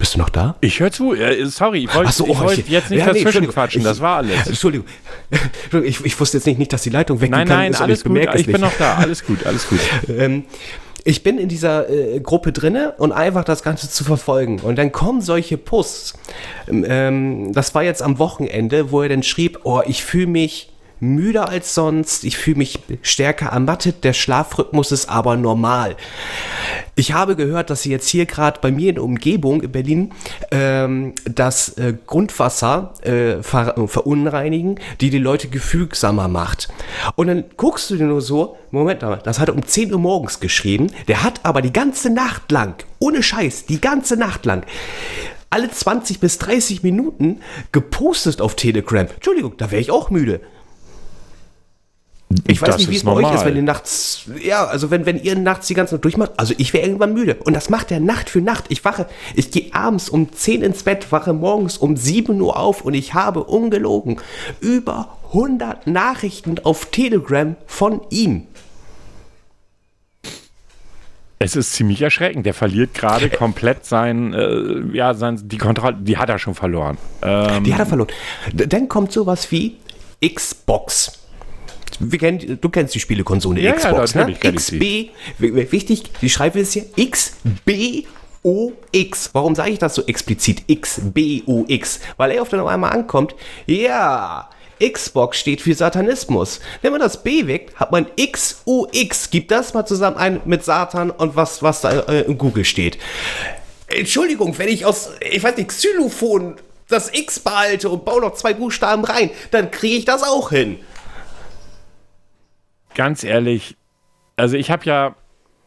Bist du noch da? Ich höre zu. Äh, sorry, ich wollte so, ich oh, wollt jetzt nicht ja, nee, dazwischen Entschuldigung. quatschen. Das war alles. Entschuldigung. Ich, ich wusste jetzt nicht, nicht, dass die Leitung Nein, weggegangen nein, ist und alles ich gut. Ich bin noch da. Alles gut, alles gut. Ähm, ich bin in dieser äh, Gruppe drinne und einfach das Ganze zu verfolgen. Und dann kommen solche Posts. Ähm, das war jetzt am Wochenende, wo er dann schrieb, oh, ich fühle mich müder als sonst, ich fühle mich stärker ermattet, der Schlafrhythmus ist aber normal. Ich habe gehört, dass sie jetzt hier gerade bei mir in der Umgebung in Berlin ähm, das äh, Grundwasser äh, ver verunreinigen, die die Leute gefügsamer macht. Und dann guckst du dir nur so, Moment mal, das hat er um 10 Uhr morgens geschrieben, der hat aber die ganze Nacht lang, ohne Scheiß, die ganze Nacht lang, alle 20 bis 30 Minuten gepostet auf Telegram. Entschuldigung, da wäre ich auch müde. Ich weiß Das nicht, wie es bei euch ist, wenn ihr nachts, ja, also wenn, wenn ihr nachts die ganze Nacht durchmacht, also ich wäre irgendwann müde. Und das macht er Nacht für Nacht. Ich wache, ich gehe abends um 10 ins Bett, wache morgens um 7 Uhr auf und ich habe ungelogen über 100 Nachrichten auf Telegram von ihm. Es ist ziemlich erschreckend. Der verliert gerade komplett sein, äh, ja, sein, die Kontrolle, die hat er schon verloren. Ähm, Die hat er verloren. D- Dann kommt sowas wie Xbox. Wir kennen, du kennst die Spielekonsole Ja, ja, Xbox, ne? kenn ich XB, wichtig, die Schreibweise ist hier XBOX. Warum sage ich das so explizit? XBOX. Weil er auf dann auf einmal ankommt, ja, Xbox steht für Satanismus. Wenn man das B weg, hat man XOX. Gib das mal zusammen ein mit Satan und was, was da äh, in Google steht. Entschuldigung, wenn ich aus, ich weiß nicht, Xylophon das X behalte und baue noch zwei Buchstaben rein, dann kriege ich das auch hin. Ganz ehrlich, also ich habe ja,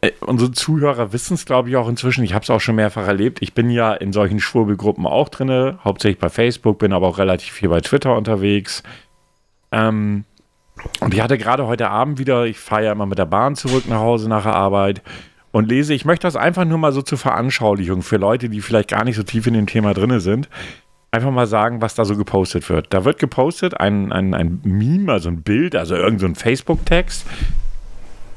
äh, unsere Zuhörer wissen es, glaube ich, auch inzwischen. Ich habe es auch schon mehrfach erlebt. Ich bin ja in solchen Schwurbelgruppen auch drin, hauptsächlich bei Facebook, bin aber auch relativ viel bei Twitter unterwegs. Ähm, und ich hatte gerade heute Abend wieder, ich fahre ja immer mit der Bahn zurück nach Hause nach der Arbeit und lese, ich möchte das einfach nur mal so zur Veranschaulichung für Leute, die vielleicht gar nicht so tief in dem Thema drin sind, einfach mal sagen, was da so gepostet wird. Da wird gepostet ein, ein, ein Meme, also ein Bild, also irgendein so Facebook-Text.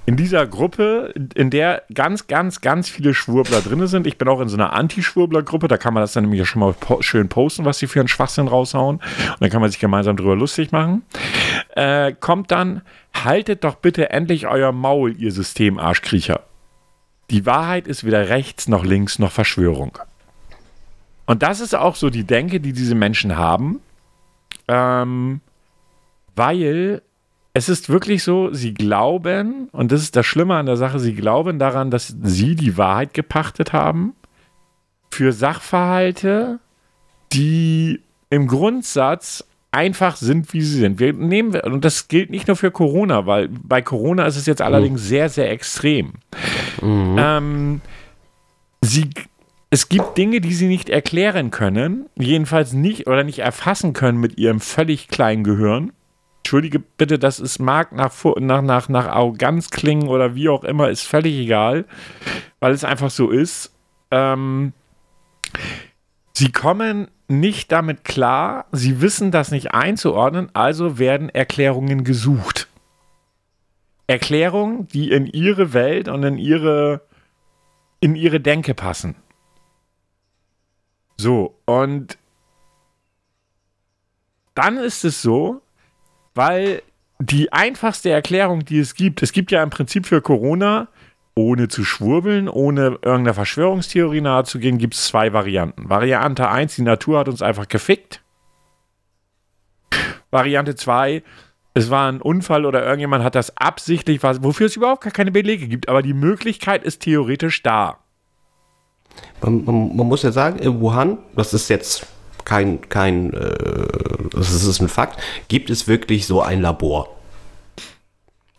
In dieser Gruppe, in der ganz, ganz, ganz viele Schwurbler drin sind. Ich bin auch in so einer Anti-Schwurbler-Gruppe, da kann man das dann nämlich schon mal po schön posten, was sie für einen Schwachsinn raushauen. Und dann kann man sich gemeinsam drüber lustig machen. Äh, kommt dann, haltet doch bitte endlich euer Maul, ihr Systemarschkriecher. Die Wahrheit ist weder rechts noch links noch Verschwörung. Und das ist auch so die Denke, die diese Menschen haben, ähm, weil es ist wirklich so, sie glauben, und das ist das Schlimme an der Sache, sie glauben daran, dass sie die Wahrheit gepachtet haben für Sachverhalte, die im Grundsatz einfach sind, wie sie sind. Wir nehmen, und das gilt nicht nur für Corona, weil bei Corona ist es jetzt allerdings sehr, sehr extrem. Ähm, sie, es gibt Dinge, die sie nicht erklären können, jedenfalls nicht oder nicht erfassen können mit ihrem völlig kleinen Gehirn. Entschuldige bitte, das ist mag nach, nach, nach, nach Arroganz klingen oder wie auch immer, ist völlig egal, weil es einfach so ist. Ähm, sie kommen nicht damit klar, sie wissen das nicht einzuordnen, also werden Erklärungen gesucht. Erklärungen, die in ihre Welt und in ihre, in ihre Denke passen. So, und dann ist es so, weil die einfachste Erklärung, die es gibt, es gibt ja im Prinzip für Corona, ohne zu schwurbeln, ohne irgendeiner Verschwörungstheorie nahezugehen, gibt es zwei Varianten. Variante 1, die Natur hat uns einfach gefickt. Variante 2, es war ein Unfall oder irgendjemand hat das absichtlich, wofür es überhaupt gar keine Belege gibt, aber die Möglichkeit ist theoretisch da. Man, man, man muss ja sagen, in Wuhan, das ist jetzt kein, kein, äh, das ist, ein Fakt, gibt es wirklich so ein Labor.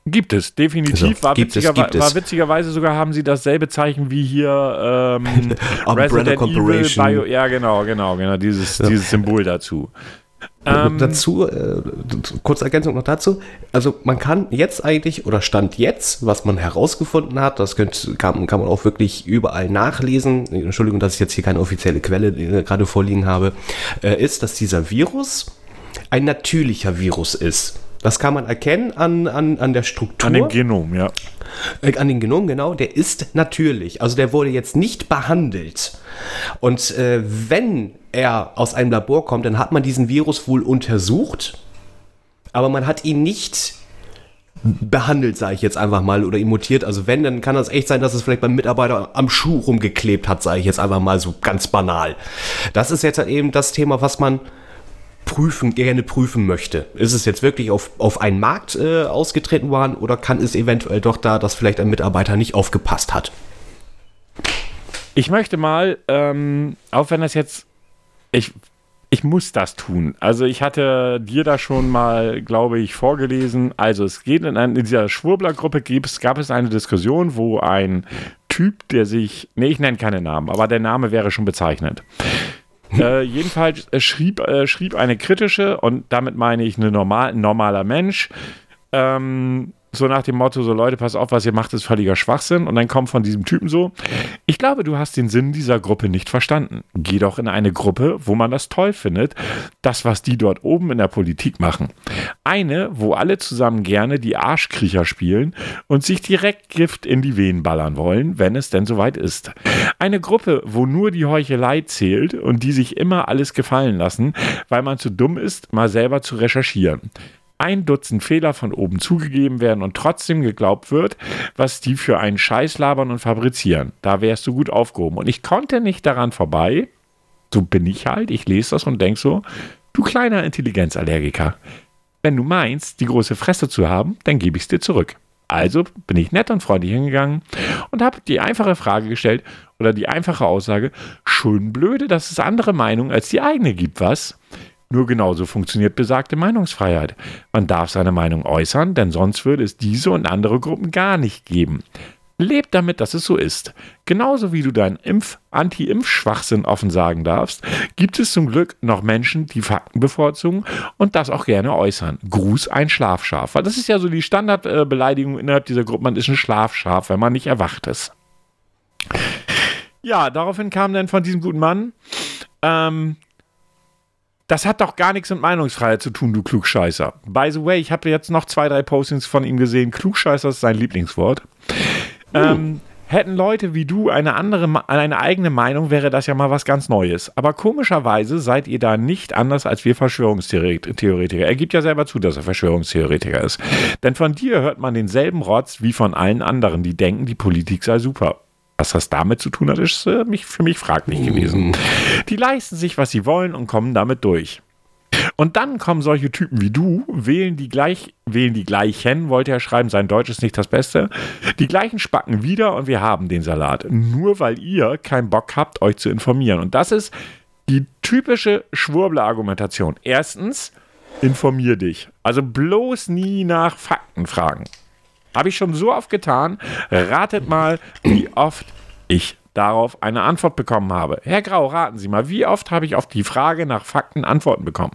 Gibt es, definitiv. Also, war, gibt es, witzigerwe- gibt es. war witzigerweise sogar haben sie dasselbe Zeichen wie hier ähm, Umbrella Resident Evil Corporation. Bio. Ja, genau, genau, genau. Dieses, dieses Symbol dazu. Ähm, dazu, äh, kurze Ergänzung noch dazu. Also man kann jetzt eigentlich, oder Stand jetzt, was man herausgefunden hat, das könnt, kann, kann man auch wirklich überall nachlesen, Entschuldigung, dass ich jetzt hier keine offizielle Quelle gerade vorliegen habe, äh, ist, dass dieser Virus ein natürlicher Virus ist. Das kann man erkennen an, an, an der Struktur. an dem Genom, ja. Äh, An den Genom, genau, der ist natürlich. Also der wurde jetzt nicht behandelt. Und äh, wenn er aus einem Labor kommt, dann hat man diesen Virus wohl untersucht, aber man hat ihn nicht behandelt, sage ich jetzt einfach mal, oder ihn mutiert. Also wenn, dann kann das echt sein, dass es vielleicht beim Mitarbeiter am Schuh rumgeklebt hat, sage ich jetzt einfach mal so ganz banal. Das ist jetzt halt eben das Thema, was man prüfen, gerne prüfen möchte. Ist es jetzt wirklich auf, auf einen Markt äh, ausgetreten worden oder kann es eventuell doch da, dass vielleicht ein Mitarbeiter nicht aufgepasst hat? Ich möchte mal, ähm, auch wenn das jetzt, ich, ich muss das tun. Also ich hatte dir da schon mal, glaube ich, vorgelesen. Also es geht in, in dieser Schwurbler-Gruppe gab es eine Diskussion, wo ein Typ, der sich, nee, ich nenne keine Namen, aber der Name wäre schon bezeichnet. Äh, jedenfalls äh, schrieb, äh, schrieb eine kritische, und damit meine ich eine normal, ein normaler Mensch, ähm, so nach dem Motto, so Leute, pass auf, was ihr macht, ist völliger Schwachsinn. Und dann kommt von diesem Typen so, ich glaube, du hast den Sinn dieser Gruppe nicht verstanden. Geh doch in eine Gruppe, wo man das toll findet, das, was die dort oben in der Politik machen. Eine, wo alle zusammen gerne die Arschkriecher spielen und sich direkt Gift in die Venen ballern wollen, wenn es denn soweit ist. Eine Gruppe, wo nur die Heuchelei zählt und die sich immer alles gefallen lassen, weil man zu dumm ist, mal selber zu recherchieren ein Dutzend Fehler von oben zugegeben werden und trotzdem geglaubt wird, was die für einen Scheiß labern und fabrizieren. Da wärst du gut aufgehoben. Und ich konnte nicht daran vorbei, so bin ich halt, ich lese das und denke so, du kleiner Intelligenzallergiker, wenn du meinst, die große Fresse zu haben, dann gebe ich es dir zurück. Also bin ich nett und freundlich hingegangen und habe die einfache Frage gestellt oder die einfache Aussage, schön blöde, dass es andere Meinungen als die eigene gibt, was? Nur genauso funktioniert besagte Meinungsfreiheit. Man darf seine Meinung äußern, denn sonst würde es diese und andere Gruppen gar nicht geben. Lebt damit, dass es so ist. Genauso wie du deinen Impf-, Anti-Impf-Schwachsinn offen sagen darfst, gibt es zum Glück noch Menschen, die Fakten bevorzugen und das auch gerne äußern. Gruß ein Schlafschaf. Das ist ja so die Standardbeleidigung innerhalb dieser Gruppe. Man ist ein Schlafschaf, wenn man nicht erwacht ist. Ja, daraufhin kam dann von diesem guten Mann, ähm, das hat doch gar nichts mit Meinungsfreiheit zu tun, du Klugscheißer. By the way, ich habe jetzt noch zwei, drei Postings von ihm gesehen. Klugscheißer ist sein Lieblingswort. Uh. Ähm, hätten Leute wie du eine andere, eine eigene Meinung, wäre das ja mal was ganz Neues. Aber komischerweise seid ihr da nicht anders als wir Verschwörungstheoretiker. Er gibt ja selber zu, dass er Verschwörungstheoretiker ist. Denn von dir hört man denselben Rotz wie von allen anderen, die denken, die Politik sei super. Was das damit zu tun hat, ist äh, mich, für mich fraglich gewesen. Die leisten sich, was sie wollen und kommen damit durch. Und dann kommen solche Typen wie du, wählen die gleich, wählen die gleichen, wollte er schreiben, sein Deutsch ist nicht das Beste, die gleichen Spacken wieder und wir haben den Salat. Nur weil ihr keinen Bock habt, euch zu informieren. Und das ist die typische Schwurbler-Argumentation. Erstens, informier dich. Also bloß nie nach Fakten fragen. Habe ich schon so oft getan. Ratet mal, wie oft ich darauf eine Antwort bekommen habe. Herr Grau, raten Sie mal, wie oft habe ich auf die Frage nach Fakten Antworten bekommen?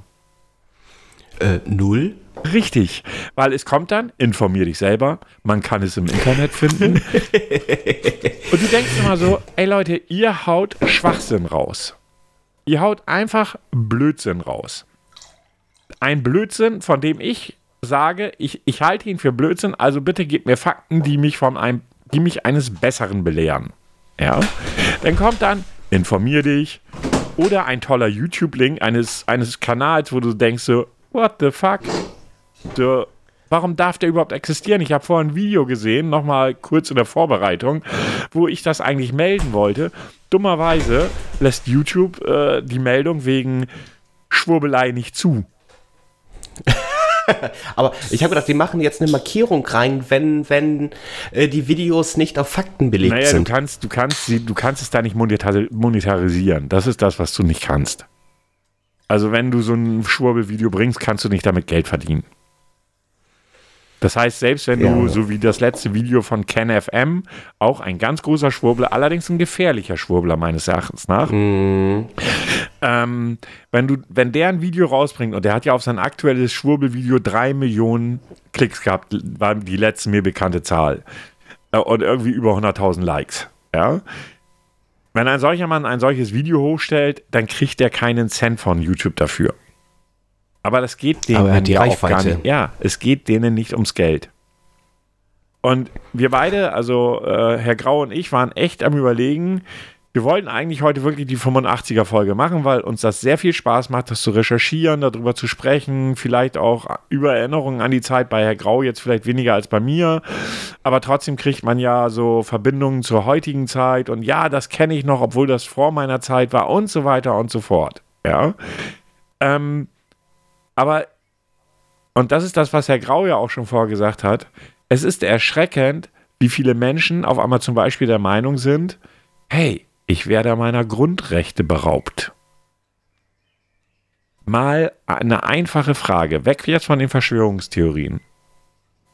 Äh, null. Richtig, weil es kommt dann, informier dich selber, man kann es im Internet finden. Und du denkst immer so, ey Leute, ihr haut Schwachsinn raus. Ihr haut einfach Blödsinn raus. Ein Blödsinn, von dem ich sage, ich, ich halte ihn für Blödsinn, also bitte gebt mir Fakten, die mich von einem, die mich eines Besseren belehren. Ja. Dann kommt dann, informier dich. Oder ein toller YouTube-Link eines, eines Kanals, wo du denkst so, what the fuck? So, warum darf der überhaupt existieren? Ich habe vorhin ein Video gesehen, nochmal kurz in der Vorbereitung, wo ich das eigentlich melden wollte. Dummerweise lässt YouTube äh, die Meldung wegen Schwurbelei nicht zu. Aber ich habe gedacht, die machen jetzt eine Markierung rein, wenn, wenn äh, die Videos nicht auf Fakten belegt naja, sind. Du kannst, du, kannst sie, du kannst es da nicht monetarisieren. Das ist das, was du nicht kannst. Also wenn du so ein Schwurbelvideo bringst, kannst du nicht damit Geld verdienen. Das heißt, selbst wenn ja. du, so wie das letzte Video von KenFM, auch ein ganz großer Schwurbler, allerdings ein gefährlicher Schwurbler meines Erachtens nach, mm. Ähm, wenn, du, wenn der ein Video rausbringt und der hat ja auf sein aktuelles Schwurbelvideo drei Millionen Klicks gehabt, war die letzte mir bekannte Zahl, äh, und irgendwie über 100.000 Likes, ja, wenn ein solcher Mann ein solches Video hochstellt, dann kriegt er keinen Cent von YouTube dafür. Aber das geht denen Aber ja auch gar nicht. Ja, es geht denen nicht ums Geld. Und wir beide, also äh, Herr Grau und ich, waren echt am Überlegen, wir wollten eigentlich heute wirklich die 85er Folge machen, weil uns das sehr viel Spaß macht, das zu recherchieren, darüber zu sprechen, vielleicht auch über Erinnerungen an die Zeit bei Herr Grau, jetzt vielleicht weniger als bei mir, aber trotzdem kriegt man ja so Verbindungen zur heutigen Zeit und ja, das kenne ich noch, obwohl das vor meiner Zeit war und so weiter und so fort. Ja. Ähm, aber, und das ist das, was Herr Grau ja auch schon vorgesagt hat, es ist erschreckend, wie viele Menschen auf einmal zum Beispiel der Meinung sind, hey, ich werde meiner Grundrechte beraubt. Mal eine einfache Frage, weg jetzt von den Verschwörungstheorien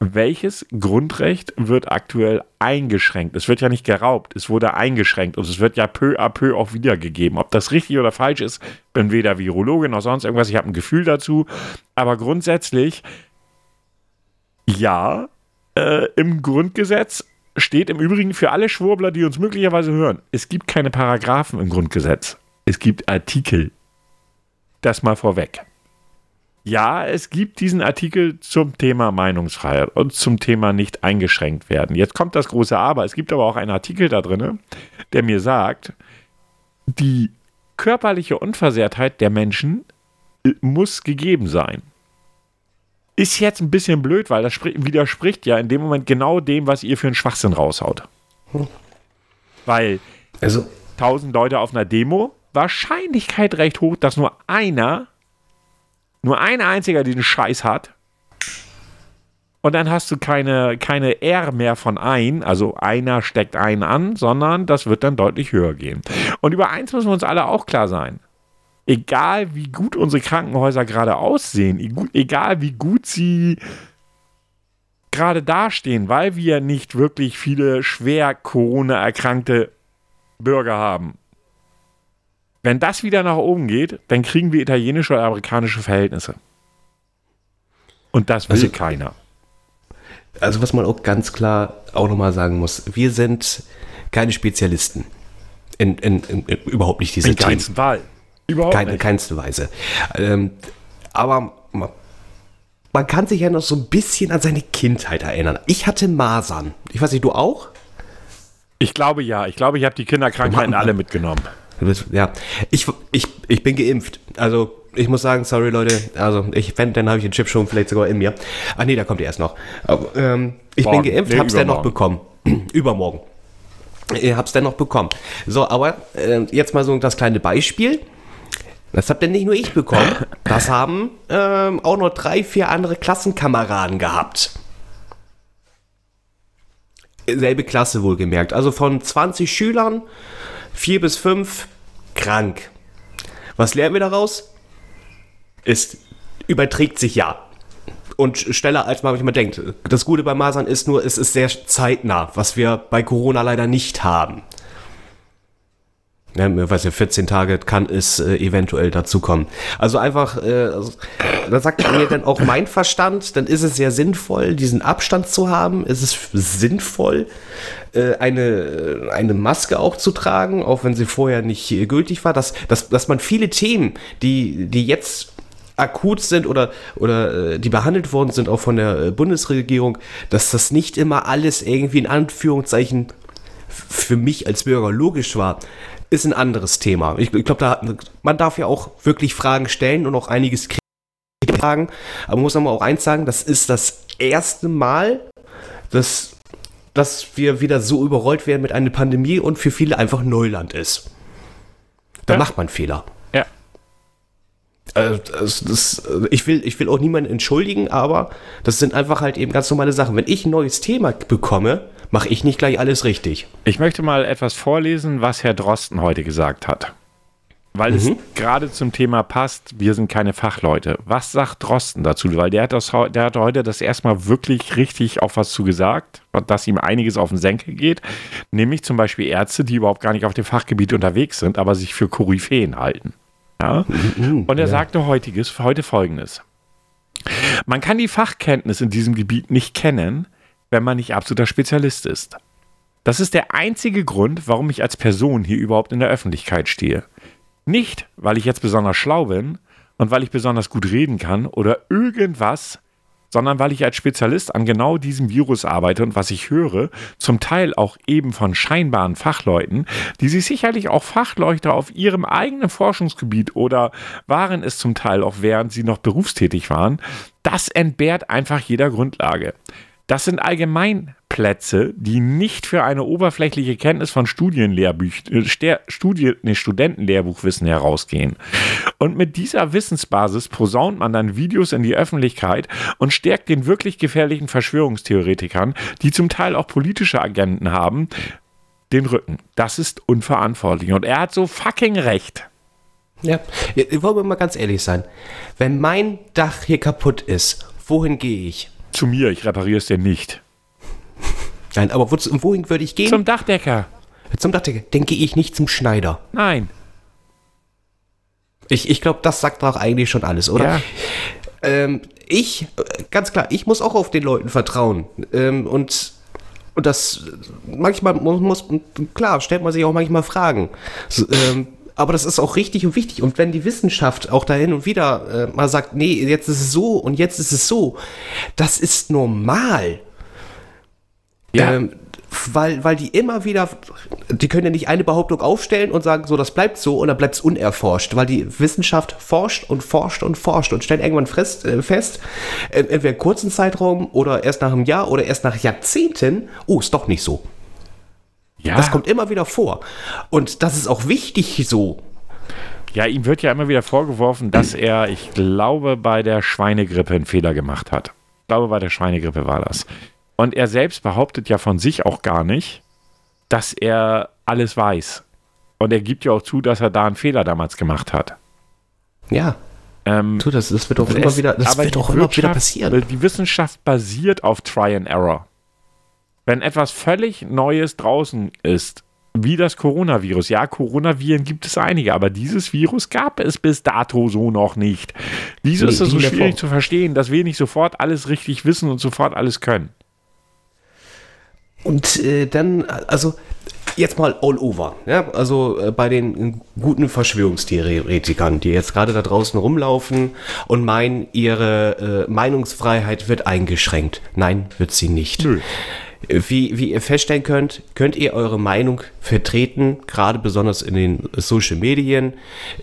welches Grundrecht wird aktuell eingeschränkt? Es wird ja nicht geraubt, es wurde eingeschränkt und es wird ja peu à peu auch wiedergegeben. Ob das richtig oder falsch ist, bin weder Virologe noch sonst irgendwas, ich habe ein Gefühl dazu. Aber grundsätzlich, Ja, äh, im Grundgesetz steht im Übrigen für alle Schwurbler, die uns möglicherweise hören, es gibt keine Paragraphen im Grundgesetz. Es gibt Artikel. Das mal vorweg. Ja, es gibt diesen Artikel zum Thema Meinungsfreiheit und zum Thema nicht eingeschränkt werden. Jetzt kommt das große Aber. Es gibt aber auch einen Artikel da drin, der mir sagt, die körperliche Unversehrtheit der Menschen muss gegeben sein. Ist jetzt ein bisschen blöd, weil das widerspricht ja in dem Moment genau dem, was ihr für einen Schwachsinn raushaut. Hm. Weil also. 1000 Leute auf einer Demo, Wahrscheinlichkeit recht hoch, dass nur einer nur ein einziger diesen Scheiß hat. Und dann hast du keine, keine R mehr von ein, also einer steckt einen an, sondern das wird dann deutlich höher gehen. Und über eins müssen wir uns alle auch klar sein. Egal wie gut unsere Krankenhäuser gerade aussehen, egal wie gut sie gerade dastehen, weil wir nicht wirklich viele schwer Corona-erkrankte Bürger haben, wenn das wieder nach oben geht, dann kriegen wir italienische oder amerikanische Verhältnisse. Und das will also, keiner. Also was man auch ganz klar auch nochmal sagen muss, wir sind keine Spezialisten. In, in, in, überhaupt nicht diese In keinster Wahl. Überhaupt Keine, nicht. keinste Weise. Ähm, aber man, kann sich ja noch so ein bisschen an seine Kindheit erinnern. Ich hatte Masern. Ich weiß nicht, du auch? Ich glaube ja. Ich glaube, ich habe die Kinderkrankheiten alle mitgenommen. Ja, ich, ich, ich bin geimpft. Also ich muss sagen, sorry Leute, also ich fände, dann habe ich den Chip schon vielleicht sogar in mir. Ach nee, da kommt er erst noch. Aber, ähm, ich Morgen. bin geimpft, nee, hab's dennoch bekommen. übermorgen. Ich hab's dennoch bekommen. So, aber äh, jetzt mal so das kleine Beispiel. Das habt denn nicht nur ich bekommen, das haben ähm, auch noch drei, vier andere Klassenkameraden gehabt. Selbe Klasse wohlgemerkt. Also von 20 Schülern Vier bis fünf, krank. Was lernen wir daraus? Es überträgt sich ja. Und schneller als man manchmal denkt. Das Gute bei Masern ist nur, es ist sehr zeitnah, was wir bei Corona leider nicht haben. Ja, weiß ja, 14 Tage kann es äh, eventuell dazu kommen. Also einfach, äh, also, da sagt mir dann auch mein Verstand, dann ist es sehr sinnvoll, diesen Abstand zu haben. Es ist sinnvoll, äh, eine, eine Maske auch zu tragen, auch wenn sie vorher nicht äh, gültig war, dass, dass, dass man viele Themen, die, die jetzt akut sind oder, oder äh, die behandelt worden sind, auch von der äh, Bundesregierung, dass das nicht immer alles irgendwie in Anführungszeichen für mich als Bürger logisch war ist ein anderes Thema. Ich, ich glaube, da man darf ja auch wirklich Fragen stellen und auch einiges fragen. Aber man muss aber auch eins sagen, das ist das erste Mal, dass, dass wir wieder so überrollt werden mit einer Pandemie und für viele einfach Neuland ist. Da ja. macht man Fehler. Ja. Also, das, das, ich, will, ich will auch niemanden entschuldigen, aber das sind einfach halt eben ganz normale Sachen. Wenn ich ein neues Thema bekomme, mache ich nicht gleich alles richtig. Ich möchte mal etwas vorlesen, was Herr Drosten heute gesagt hat. Weil mhm. es gerade zum Thema passt, wir sind keine Fachleute. Was sagt Drosten dazu? Weil der hat, das, der hat heute das erstmal wirklich richtig auf was zugesagt, dass ihm einiges auf den Senkel geht. Nämlich zum Beispiel Ärzte, die überhaupt gar nicht auf dem Fachgebiet unterwegs sind, aber sich für Koryphäen halten. Ja? Mhm, Und er ja. sagte heutiges, heute folgendes. Man kann die Fachkenntnis in diesem Gebiet nicht kennen, wenn man nicht absoluter Spezialist ist. Das ist der einzige Grund, warum ich als Person hier überhaupt in der Öffentlichkeit stehe. Nicht, weil ich jetzt besonders schlau bin und weil ich besonders gut reden kann oder irgendwas, sondern weil ich als Spezialist an genau diesem Virus arbeite und was ich höre, zum Teil auch eben von scheinbaren Fachleuten, die sich sicherlich auch Fachleuchter auf ihrem eigenen Forschungsgebiet oder waren es zum Teil auch während sie noch berufstätig waren, das entbehrt einfach jeder Grundlage. Das sind Allgemeinplätze, die nicht für eine oberflächliche Kenntnis von Studienlehrbüchern, äh, Studien, nee, Studentenlehrbuchwissen herausgehen. Und mit dieser Wissensbasis posaunt man dann Videos in die Öffentlichkeit und stärkt den wirklich gefährlichen Verschwörungstheoretikern, die zum Teil auch politische Agenten haben, den Rücken. Das ist unverantwortlich. Und er hat so fucking recht. Ja, wollen wir mal ganz ehrlich sein. Wenn mein Dach hier kaputt ist, wohin gehe ich? Zu mir, ich repariere es dir nicht. Nein, aber wohin würde ich gehen? Zum Dachdecker. Zum Dachdecker. Dann gehe ich nicht zum Schneider. Nein. Ich, ich glaube, das sagt doch eigentlich schon alles, oder? Ja. Ähm, ich, äh, ganz klar, ich muss auch auf den Leuten vertrauen. Ähm, und, und das, manchmal muss, muss, klar, stellt man sich auch manchmal Fragen. So, ähm, aber das ist auch richtig und wichtig. Und wenn die Wissenschaft auch da hin und wieder äh, mal sagt, nee, jetzt ist es so und jetzt ist es so, das ist normal. Ja. Ähm, weil, weil die immer wieder, die können ja nicht eine Behauptung aufstellen und sagen, so, das bleibt so und dann bleibt es unerforscht, weil die Wissenschaft forscht und forscht und forscht und stellt irgendwann fest, äh, fest entweder kurzen Zeitraum oder erst nach einem Jahr oder erst nach Jahrzehnten, oh, ist doch nicht so. Ja. Das kommt immer wieder vor. Und das ist auch wichtig so. Ja, ihm wird ja immer wieder vorgeworfen, dass er, ich glaube, bei der Schweinegrippe einen Fehler gemacht hat. Ich glaube, bei der Schweinegrippe war das. Und er selbst behauptet ja von sich auch gar nicht, dass er alles weiß. Und er gibt ja auch zu, dass er da einen Fehler damals gemacht hat. Ja. Ähm, tu, das, das wird doch immer wieder, das wird auch immer wieder passieren. Die Wissenschaft basiert auf Try and Error. Wenn etwas völlig Neues draußen ist, wie das Coronavirus. Ja, Coronaviren gibt es einige, aber dieses Virus gab es bis dato so noch nicht. Wieso nee, ist es so schwierig zu verstehen, dass wir nicht sofort alles richtig wissen und sofort alles können? Und äh, dann, also jetzt mal all over. Ja? Also äh, bei den guten Verschwörungstheoretikern, die jetzt gerade da draußen rumlaufen und meinen, ihre äh, Meinungsfreiheit wird eingeschränkt. Nein, wird sie nicht. Nö. Wie, wie ihr feststellen könnt, könnt ihr eure Meinung vertreten, gerade besonders in den Social Medien.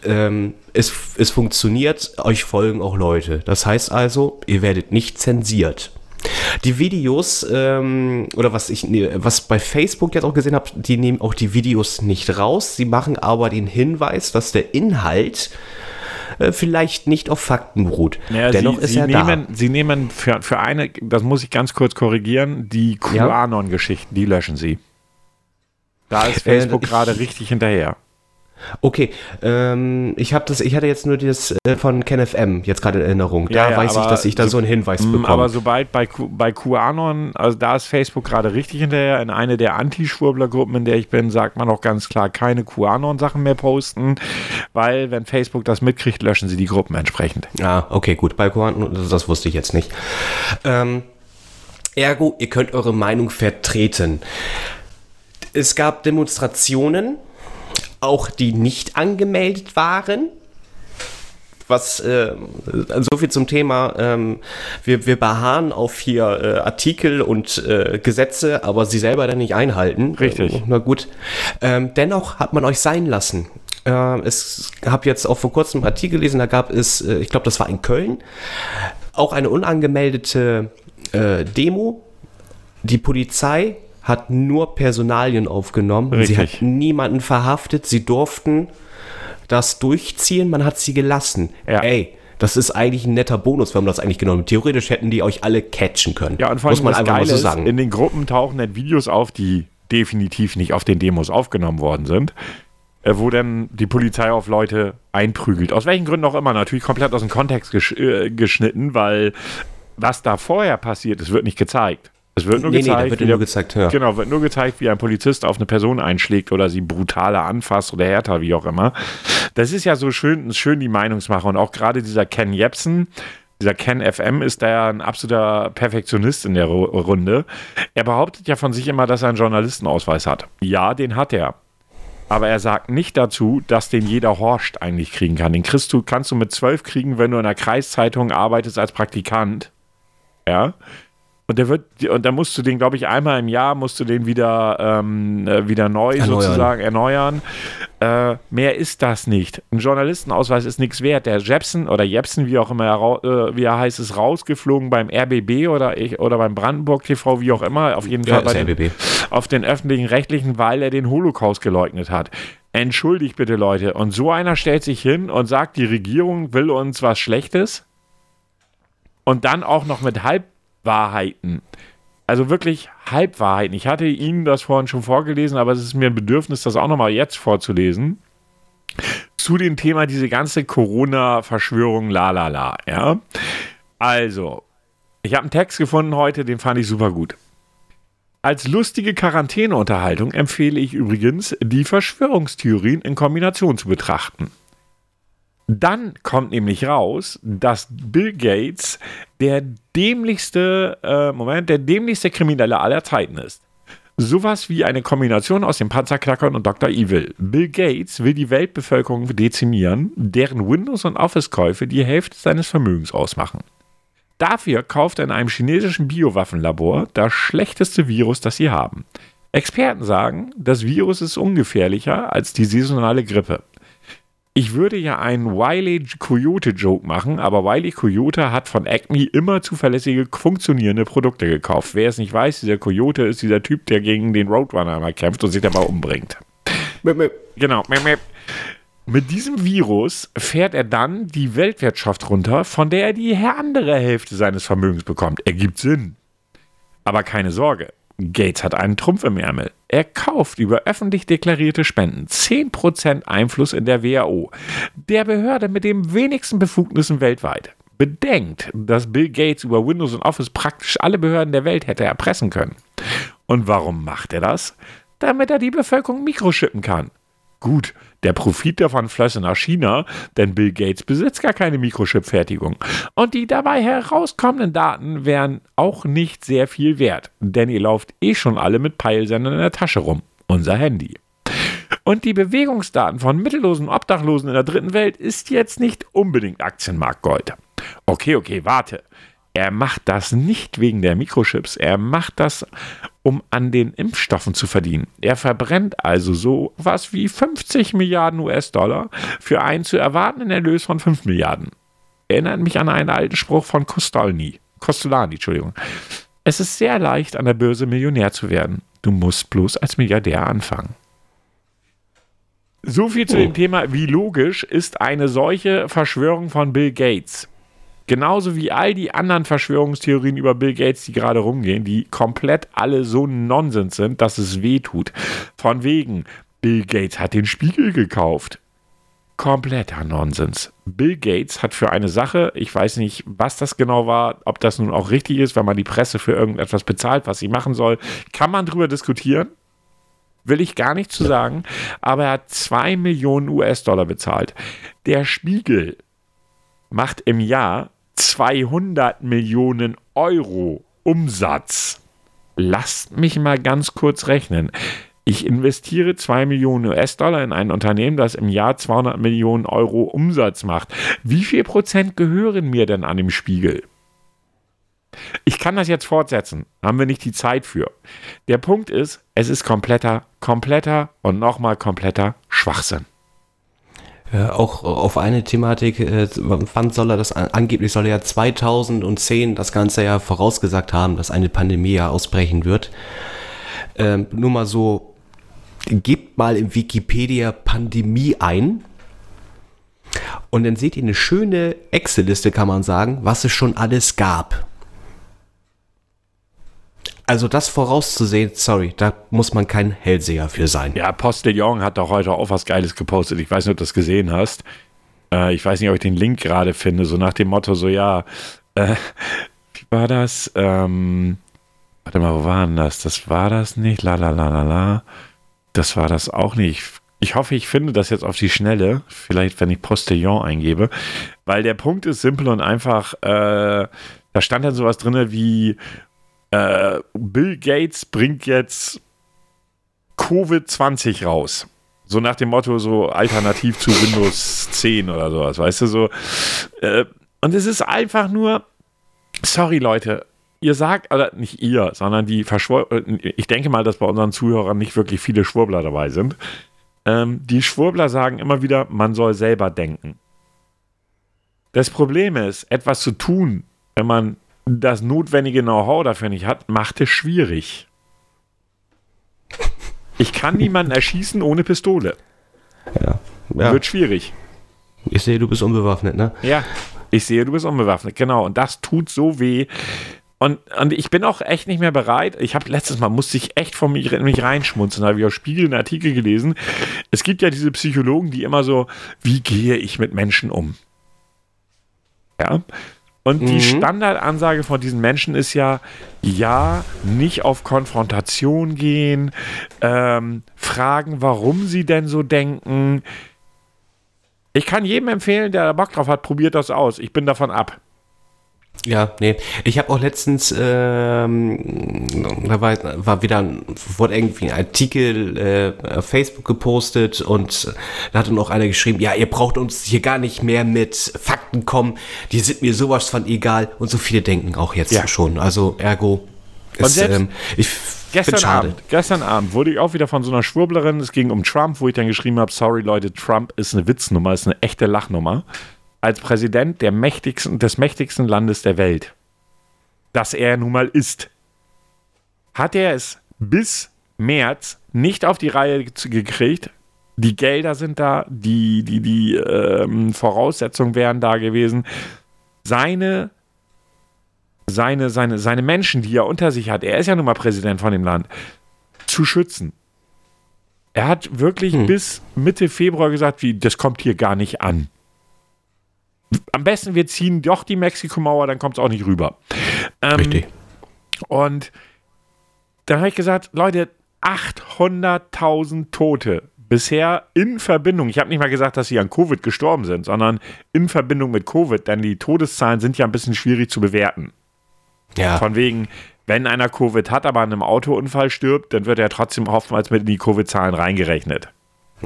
Ähm, es, es funktioniert, euch folgen auch Leute. Das heißt also, ihr werdet nicht zensiert. Die Videos, ähm, oder was ich, was bei Facebook jetzt auch gesehen habe, die nehmen auch die Videos nicht raus. Sie machen aber den Hinweis, dass der Inhalt äh, vielleicht nicht auf Fakten beruht. Ja, Dennoch sie, ist sie er nehmen, da. Sie nehmen für, für eine, das muss ich ganz kurz korrigieren, die QAnon-Geschichten, die löschen sie. Da ist äh, Facebook äh, gerade richtig hinterher. Okay, ähm, ich habe das, ich hatte jetzt nur das äh, von KenFM jetzt gerade in Erinnerung. Da ja, ja, weiß ich, dass ich da so, so einen Hinweis mm, bekomme. Aber sobald bei, Q, bei QAnon, also da ist Facebook gerade richtig hinterher. In eine der Anti-Schwurbler-Gruppen, in der ich bin, sagt man auch ganz klar, keine QAnon-Sachen mehr posten, weil wenn Facebook das mitkriegt, löschen sie die Gruppen entsprechend. Ah, okay, gut. Bei QAnon, das wusste ich jetzt nicht. Ähm, ergo, ihr könnt eure Meinung vertreten. Es gab Demonstrationen auch die nicht angemeldet waren. Was äh, so viel zum Thema, ähm, wir, wir beharren auf hier äh, Artikel und äh, Gesetze, aber sie selber dann nicht einhalten. Richtig. Äh, na gut. Ähm, dennoch hat man euch sein lassen. Äh, es habe jetzt auch vor kurzem einen Artikel gelesen, da gab es, äh, ich glaube, das war in Köln, auch eine unangemeldete Demo. Die Polizei hat nur Personalien aufgenommen. Richtig. Sie hat niemanden verhaftet. Sie durften das durchziehen. Man hat sie gelassen. Ja. Ey, das ist eigentlich ein netter Bonus, wenn man das eigentlich genommen. Theoretisch hätten die euch alle catchen können. Ja, und vor allem muss man einfach mal so sagen. Ist, in den Gruppen tauchen dann Videos auf, die definitiv nicht auf den Demos aufgenommen worden sind, äh, wo dann die Polizei auf Leute einprügelt. Aus welchen Gründen auch immer. Natürlich komplett aus dem Kontext gesch äh, geschnitten, weil was da vorher passiert ist, wird nicht gezeigt. Es wird nur nee, gezeigt, nee, wird nur gezeigt ja. Genau, wird nur gezeigt, wie ein Polizist auf eine Person einschlägt oder sie brutaler anfasst oder härter, wie auch immer. Das ist ja so schön, schön die Meinungsmache und auch gerade dieser Ken Jepsen, dieser Ken FM ist da ja ein absoluter Perfektionist in der Runde. Er behauptet ja von sich immer, dass er einen Journalistenausweis hat. Ja, den hat er. Aber er sagt nicht dazu, dass den jeder Horst eigentlich kriegen kann. Den kriegst du, kannst du mit zwölf kriegen, wenn du in der Kreiszeitung arbeitest als Praktikant. Ja. Und der wird, und da musst du den, glaube ich, einmal im Jahr musst du den wieder, ähm, äh, wieder neu erneuern. sozusagen erneuern. Äh, mehr ist das nicht. Ein Journalistenausweis ist nichts wert. Der Jepsen oder Jepsen, wie auch immer, äh, wie er heißt, ist rausgeflogen beim RBB oder, ich, oder beim Brandenburg TV, wie auch immer. Auf jeden Fall ja, den, auf den öffentlichen Rechtlichen, weil er den Holocaust geleugnet hat. Entschuldigt bitte, Leute. Und so einer stellt sich hin und sagt, die Regierung will uns was Schlechtes. Und dann auch noch mit halb Wahrheiten. Also wirklich Halbwahrheiten. Ich hatte Ihnen das vorhin schon vorgelesen, aber es ist mir ein Bedürfnis, das auch nochmal jetzt vorzulesen. Zu dem Thema diese ganze Corona-Verschwörung, la la la, ja. Also, ich habe einen Text gefunden heute, den fand ich super gut. Als lustige Quarantäneunterhaltung empfehle ich übrigens, die Verschwörungstheorien in Kombination zu betrachten. Dann kommt nämlich raus, dass Bill Gates der dämlichste, äh, Moment, der dämlichste Kriminelle aller Zeiten ist. Sowas wie eine Kombination aus dem Panzerknackern und Dr. Evil. Bill Gates will die Weltbevölkerung dezimieren, deren Windows- und Office-Käufe die Hälfte seines Vermögens ausmachen. Dafür kauft er in einem chinesischen Biowaffenlabor das schlechteste Virus, das sie haben. Experten sagen, das Virus ist ungefährlicher als die saisonale Grippe. Ich würde ja einen Wiley Coyote Joke machen, aber Wiley Coyote hat von Acme immer zuverlässige, funktionierende Produkte gekauft. Wer es nicht weiß, dieser Coyote ist dieser Typ, der gegen den Roadrunner immer kämpft und sich dabei umbringt. Genau. Mit diesem Virus fährt er dann die Weltwirtschaft runter, von der er die andere Hälfte seines Vermögens bekommt. Ergibt Sinn. Aber keine Sorge, Gates hat einen Trumpf im Ärmel. Er kauft über öffentlich deklarierte Spenden 10% Einfluss in der WHO, der Behörde mit den wenigsten Befugnissen weltweit. Bedenkt, dass Bill Gates über Windows und Office praktisch alle Behörden der Welt hätte erpressen können. Und warum macht er das? Damit er die Bevölkerung mikroschippen kann. Gut, der Profit davon flösse nach China, denn Bill Gates besitzt gar keine Mikrochip-Fertigung. Und die dabei herauskommenden Daten wären auch nicht sehr viel wert, denn ihr lauft eh schon alle mit Peilsendern in der Tasche rum. Unser Handy. Und die Bewegungsdaten von mittellosen Obdachlosen in der dritten Welt ist jetzt nicht unbedingt Aktienmarktgold. Okay, okay, warte. Er macht das nicht wegen der Mikrochips, er macht das, um an den Impfstoffen zu verdienen. Er verbrennt also so was wie 50 Milliarden US-Dollar für einen zu erwartenden Erlös von 5 Milliarden. Erinnert mich an einen alten Spruch von Costolani. Costolani, Entschuldigung. Es ist sehr leicht, an der Börse Millionär zu werden. Du musst bloß als Milliardär anfangen. So viel zu oh. dem Thema, wie logisch ist eine solche Verschwörung von Bill Gates. Genauso wie all die anderen Verschwörungstheorien über Bill Gates, die gerade rumgehen, die komplett alle so Nonsens sind, dass es weh tut. Von wegen, Bill Gates hat den Spiegel gekauft. Kompletter Nonsens. Bill Gates hat für eine Sache, ich weiß nicht, was das genau war, ob das nun auch richtig ist, wenn man die Presse für irgendetwas bezahlt, was sie machen soll, kann man drüber diskutieren. Will ich gar nicht zu sagen, aber er hat 2 Millionen US-Dollar bezahlt. Der Spiegel macht im Jahr 200 Millionen Euro Umsatz. Lasst mich mal ganz kurz rechnen. Ich investiere 2 Millionen US-Dollar in ein Unternehmen, das im Jahr 200 Millionen Euro Umsatz macht. Wie viel Prozent gehören mir denn an dem Spiegel? Ich kann das jetzt fortsetzen, haben wir nicht die Zeit für. Der Punkt ist, es ist kompletter, kompletter und nochmal kompletter Schwachsinn. Auch auf eine Thematik, äh, wann soll er das, angeblich soll er ja 2010 das Ganze ja vorausgesagt haben, dass eine Pandemie ja ausbrechen wird. Ähm, nur mal so, gebt mal in Wikipedia Pandemie ein und dann seht ihr eine schöne Excel-Liste, kann man sagen, was es schon alles gab. Also das vorauszusehen, sorry, da muss man kein Hellseher für sein. Ja, Postillon hat doch heute auch was Geiles gepostet. Ich weiß nicht, ob du das gesehen hast. Äh, ich weiß nicht, ob ich den Link gerade finde. So nach dem Motto, so ja, äh, wie war das? Ähm, warte mal, wo war denn das? Das war das nicht. La la la la la. Das war das auch nicht. Ich hoffe, ich finde das jetzt auf die Schnelle. Vielleicht, wenn ich Postillon eingebe. Weil der Punkt ist simpel und einfach. Äh, da stand dann sowas drin wie äh, Bill Gates bringt jetzt Covid-20 raus. So nach dem Motto, so alternativ zu Windows 10 oder sowas, weißt du, so. Äh, und es ist einfach nur, sorry Leute, ihr sagt, oder nicht ihr, sondern die Verschwur ich denke mal, dass bei unseren Zuhörern nicht wirklich viele Schwurbler dabei sind. Ähm, die Schwurbler sagen immer wieder, man soll selber denken. Das Problem ist, etwas zu tun, wenn man das notwendige Know-how dafür nicht hat, macht es schwierig. Ich kann niemanden erschießen ohne Pistole. Ja. ja. Wird schwierig. Ich sehe, du bist unbewaffnet, ne? Ja, ich sehe, du bist unbewaffnet, genau. Und das tut so weh. Und, und ich bin auch echt nicht mehr bereit. Ich habe letztes Mal, musste ich echt von mich, mich reinschmunzeln, da habe ich auf Spiegel einen Artikel gelesen. Es gibt ja diese Psychologen, die immer so, wie gehe ich mit Menschen um? Ja, und mhm. die Standardansage von diesen Menschen ist ja, ja, nicht auf Konfrontation gehen, ähm, fragen, warum sie denn so denken. Ich kann jedem empfehlen, der da Bock drauf hat, probiert das aus. Ich bin davon ab. Ja, nee. Ich habe auch letztens, ähm, da war, war wieder, wurde irgendwie ein Artikel äh, auf Facebook gepostet und da hat dann auch einer geschrieben, ja, ihr braucht uns hier gar nicht mehr mit Fakten kommen, die sind mir sowas von egal und so viele denken auch jetzt ja. schon. Also ergo ist, ähm, ich gestern Abend, gestern Abend wurde ich auch wieder von so einer Schwurblerin, es ging um Trump, wo ich dann geschrieben habe, sorry Leute, Trump ist eine Witznummer, ist eine echte Lachnummer als Präsident der mächtigsten, des mächtigsten Landes der Welt, das er nun mal ist, hat er es bis März nicht auf die Reihe gekriegt. Die Gelder sind da, die, die, die ähm, Voraussetzungen wären da gewesen. Seine, seine, seine, seine Menschen, die er unter sich hat, er ist ja nun mal Präsident von dem Land, zu schützen. Er hat wirklich hm. bis Mitte Februar gesagt, wie, das kommt hier gar nicht an am besten wir ziehen doch die Mexikomauer, dann kommt es auch nicht rüber. Ähm, Richtig. Und dann habe ich gesagt, Leute, 800.000 Tote bisher in Verbindung, ich habe nicht mal gesagt, dass sie an Covid gestorben sind, sondern in Verbindung mit Covid, denn die Todeszahlen sind ja ein bisschen schwierig zu bewerten. Ja. Von wegen, wenn einer Covid hat, aber an einem Autounfall stirbt, dann wird er trotzdem oftmals mit in die Covid-Zahlen reingerechnet.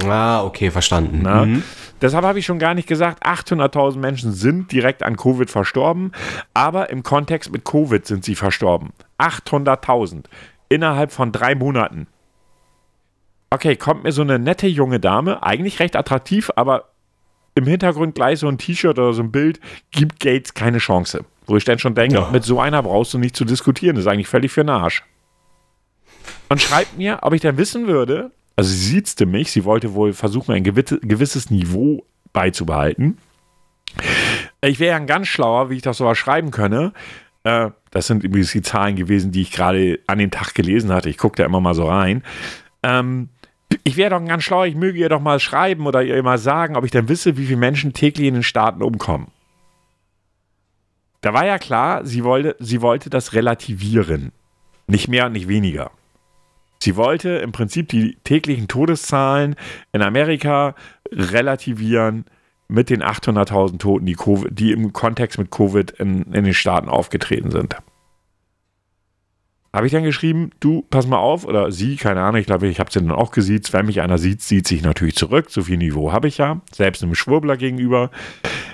Ah, okay, verstanden. Mhm. Deshalb habe ich schon gar nicht gesagt, 800.000 Menschen sind direkt an Covid verstorben, aber im Kontext mit Covid sind sie verstorben. 800.000 innerhalb von drei Monaten. Okay, kommt mir so eine nette junge Dame, eigentlich recht attraktiv, aber im Hintergrund gleich so ein T-Shirt oder so ein Bild, gibt Gates keine Chance. Wo ich dann schon denke, ja. mit so einer brauchst du nicht zu diskutieren, das ist eigentlich völlig für den Arsch. Und schreibt mir, ob ich dann wissen würde, also sie siezte mich, sie wollte wohl versuchen, ein gewisses Niveau beizubehalten. Ich wäre ja ganz schlauer, wie ich das so schreiben könne. Äh, das sind übrigens die Zahlen gewesen, die ich gerade an dem Tag gelesen hatte. Ich gucke da immer mal so rein. Ähm, ich wäre doch ganz schlauer, ich möge ihr doch mal schreiben oder ihr mal sagen, ob ich dann wisse, wie viele Menschen täglich in den Staaten umkommen. Da war ja klar, sie wollte, sie wollte das relativieren. Nicht mehr und nicht weniger. Sie wollte im Prinzip die täglichen Todeszahlen in Amerika relativieren mit den 800.000 Toten, die, COVID, die, im Kontext mit Covid in, in den Staaten aufgetreten sind. Habe ich dann geschrieben, du, pass mal auf, oder sie, keine Ahnung, ich glaube, ich habe sie dann auch gesiezt. Wenn mich einer sieht, sieht sich natürlich zurück. So viel Niveau habe ich ja, selbst einem Schwurbler gegenüber.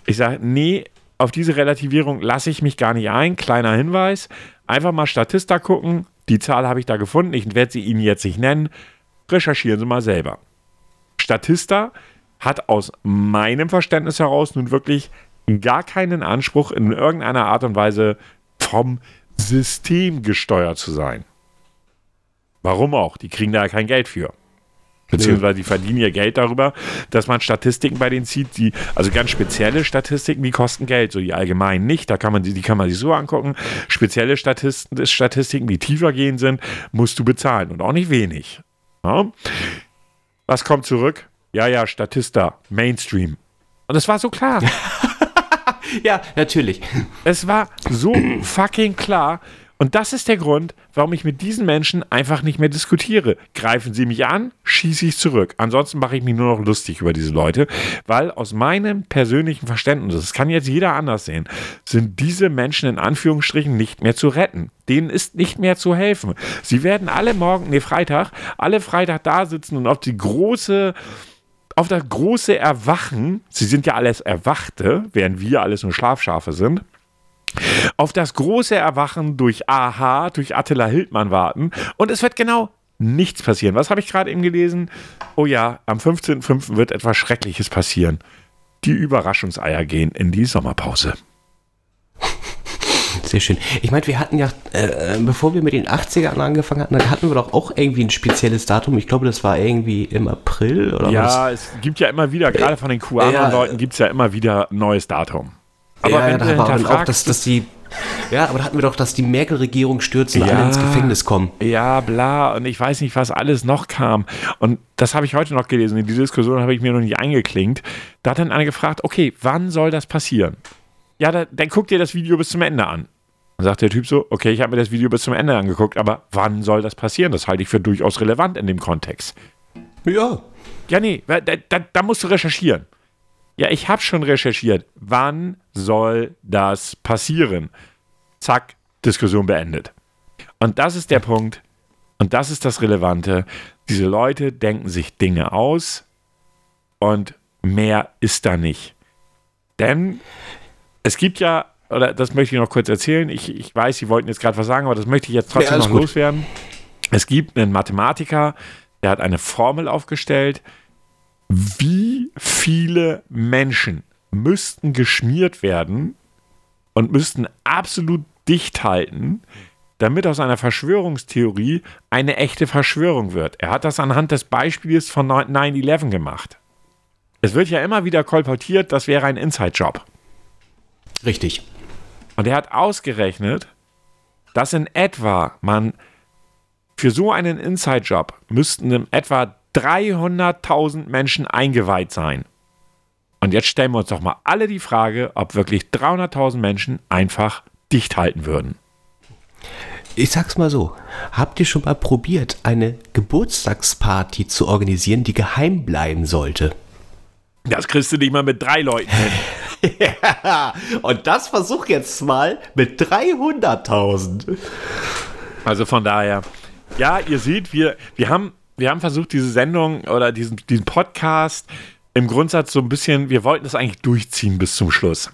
Ich sage, nee, auf diese Relativierung lasse ich mich gar nicht ein. Kleiner Hinweis, einfach mal Statista gucken, die Zahl habe ich da gefunden. Ich werde sie Ihnen jetzt nicht nennen. Recherchieren Sie mal selber. Statista hat aus meinem Verständnis heraus nun wirklich gar keinen Anspruch, in irgendeiner Art und Weise vom System gesteuert zu sein. Warum auch? Die kriegen da ja kein Geld für. Beziehungsweise die verdienen ihr Geld darüber, dass man Statistiken bei denen zieht, die, also ganz spezielle Statistiken, die kosten Geld, so die allgemeinen nicht. Da kann man die, die kann man sich so angucken. Spezielle Statisten, Statistiken, die tiefer gehen sind, musst du bezahlen und auch nicht wenig. Ja? Was kommt zurück? Ja, ja, Statista, Mainstream. Und es war so klar. ja, natürlich. Es war so fucking klar. Und das ist der Grund, warum ich mit diesen Menschen einfach nicht mehr diskutiere. Greifen sie mich an, schieße ich zurück. Ansonsten mache ich mich nur noch lustig über diese Leute, weil aus meinem persönlichen Verständnis, das kann jetzt jeder anders sehen, sind diese Menschen in Anführungsstrichen nicht mehr zu retten. Denen ist nicht mehr zu helfen. Sie werden alle morgen, nee, Freitag, alle Freitag da sitzen und auf die große auf das große Erwachen, sie sind ja alles Erwachte, während wir alles nur Schlafschafe sind, auf das große Erwachen durch Aha, durch Attila Hildmann warten. Und es wird genau nichts passieren. Was habe ich gerade eben gelesen? Oh ja, am 15.05. wird etwas Schreckliches passieren. Die Überraschungseier gehen in die Sommerpause. Sehr schön. Ich meine, wir hatten ja, äh, bevor wir mit den 80ern angefangen hatten, hatten wir doch auch irgendwie ein spezielles Datum. Ich glaube, das war irgendwie im April oder ja, was? Ja, es gibt ja immer wieder, gerade von den QAnon-Leuten gibt es ja immer wieder ein neues Datum. Aber ja, wenn ja, da war auch, dass, dass die ja, aber da hatten wir doch, dass die Merkel-Regierung stürzen und ja, alle ins Gefängnis kommen. Ja, bla. Und ich weiß nicht, was alles noch kam. Und das habe ich heute noch gelesen. In die Diskussion habe ich mir noch nicht eingeklinkt. Da hat dann einer gefragt, okay, wann soll das passieren? Ja, da, dann guck dir das Video bis zum Ende an. Dann sagt der Typ so, okay, ich habe mir das Video bis zum Ende angeguckt, aber wann soll das passieren? Das halte ich für durchaus relevant in dem Kontext. Ja. Ja, nee, da, da, da musst du recherchieren. Ja, ich habe schon recherchiert. Wann soll das passieren? Zack, Diskussion beendet. Und das ist der Punkt. Und das ist das Relevante. Diese Leute denken sich Dinge aus und mehr ist da nicht. Denn es gibt ja, oder das möchte ich noch kurz erzählen. Ich, ich weiß, Sie wollten jetzt gerade was sagen, aber das möchte ich jetzt trotzdem ja, noch gut. loswerden. Es gibt einen Mathematiker, der hat eine Formel aufgestellt, wie viele Menschen müssten geschmiert werden und müssten absolut dicht halten, damit aus einer Verschwörungstheorie eine echte Verschwörung wird. Er hat das anhand des Beispiels von 9-11 gemacht. Es wird ja immer wieder kolportiert, das wäre ein Inside-Job. Richtig. Und er hat ausgerechnet, dass in etwa man für so einen Inside-Job müssten in etwa 300.000 Menschen eingeweiht sein. Und jetzt stellen wir uns doch mal alle die Frage, ob wirklich 300.000 Menschen einfach dicht halten würden. Ich sag's mal so, habt ihr schon mal probiert, eine Geburtstagsparty zu organisieren, die geheim bleiben sollte? Das kriegst du nicht mal mit drei Leuten hin. ja, und das versuch jetzt mal mit 300.000. Also von daher, ja, ihr seht, wir, wir, haben, wir haben versucht, diese Sendung oder diesen, diesen Podcast im Grundsatz so ein bisschen, wir wollten das eigentlich durchziehen bis zum Schluss.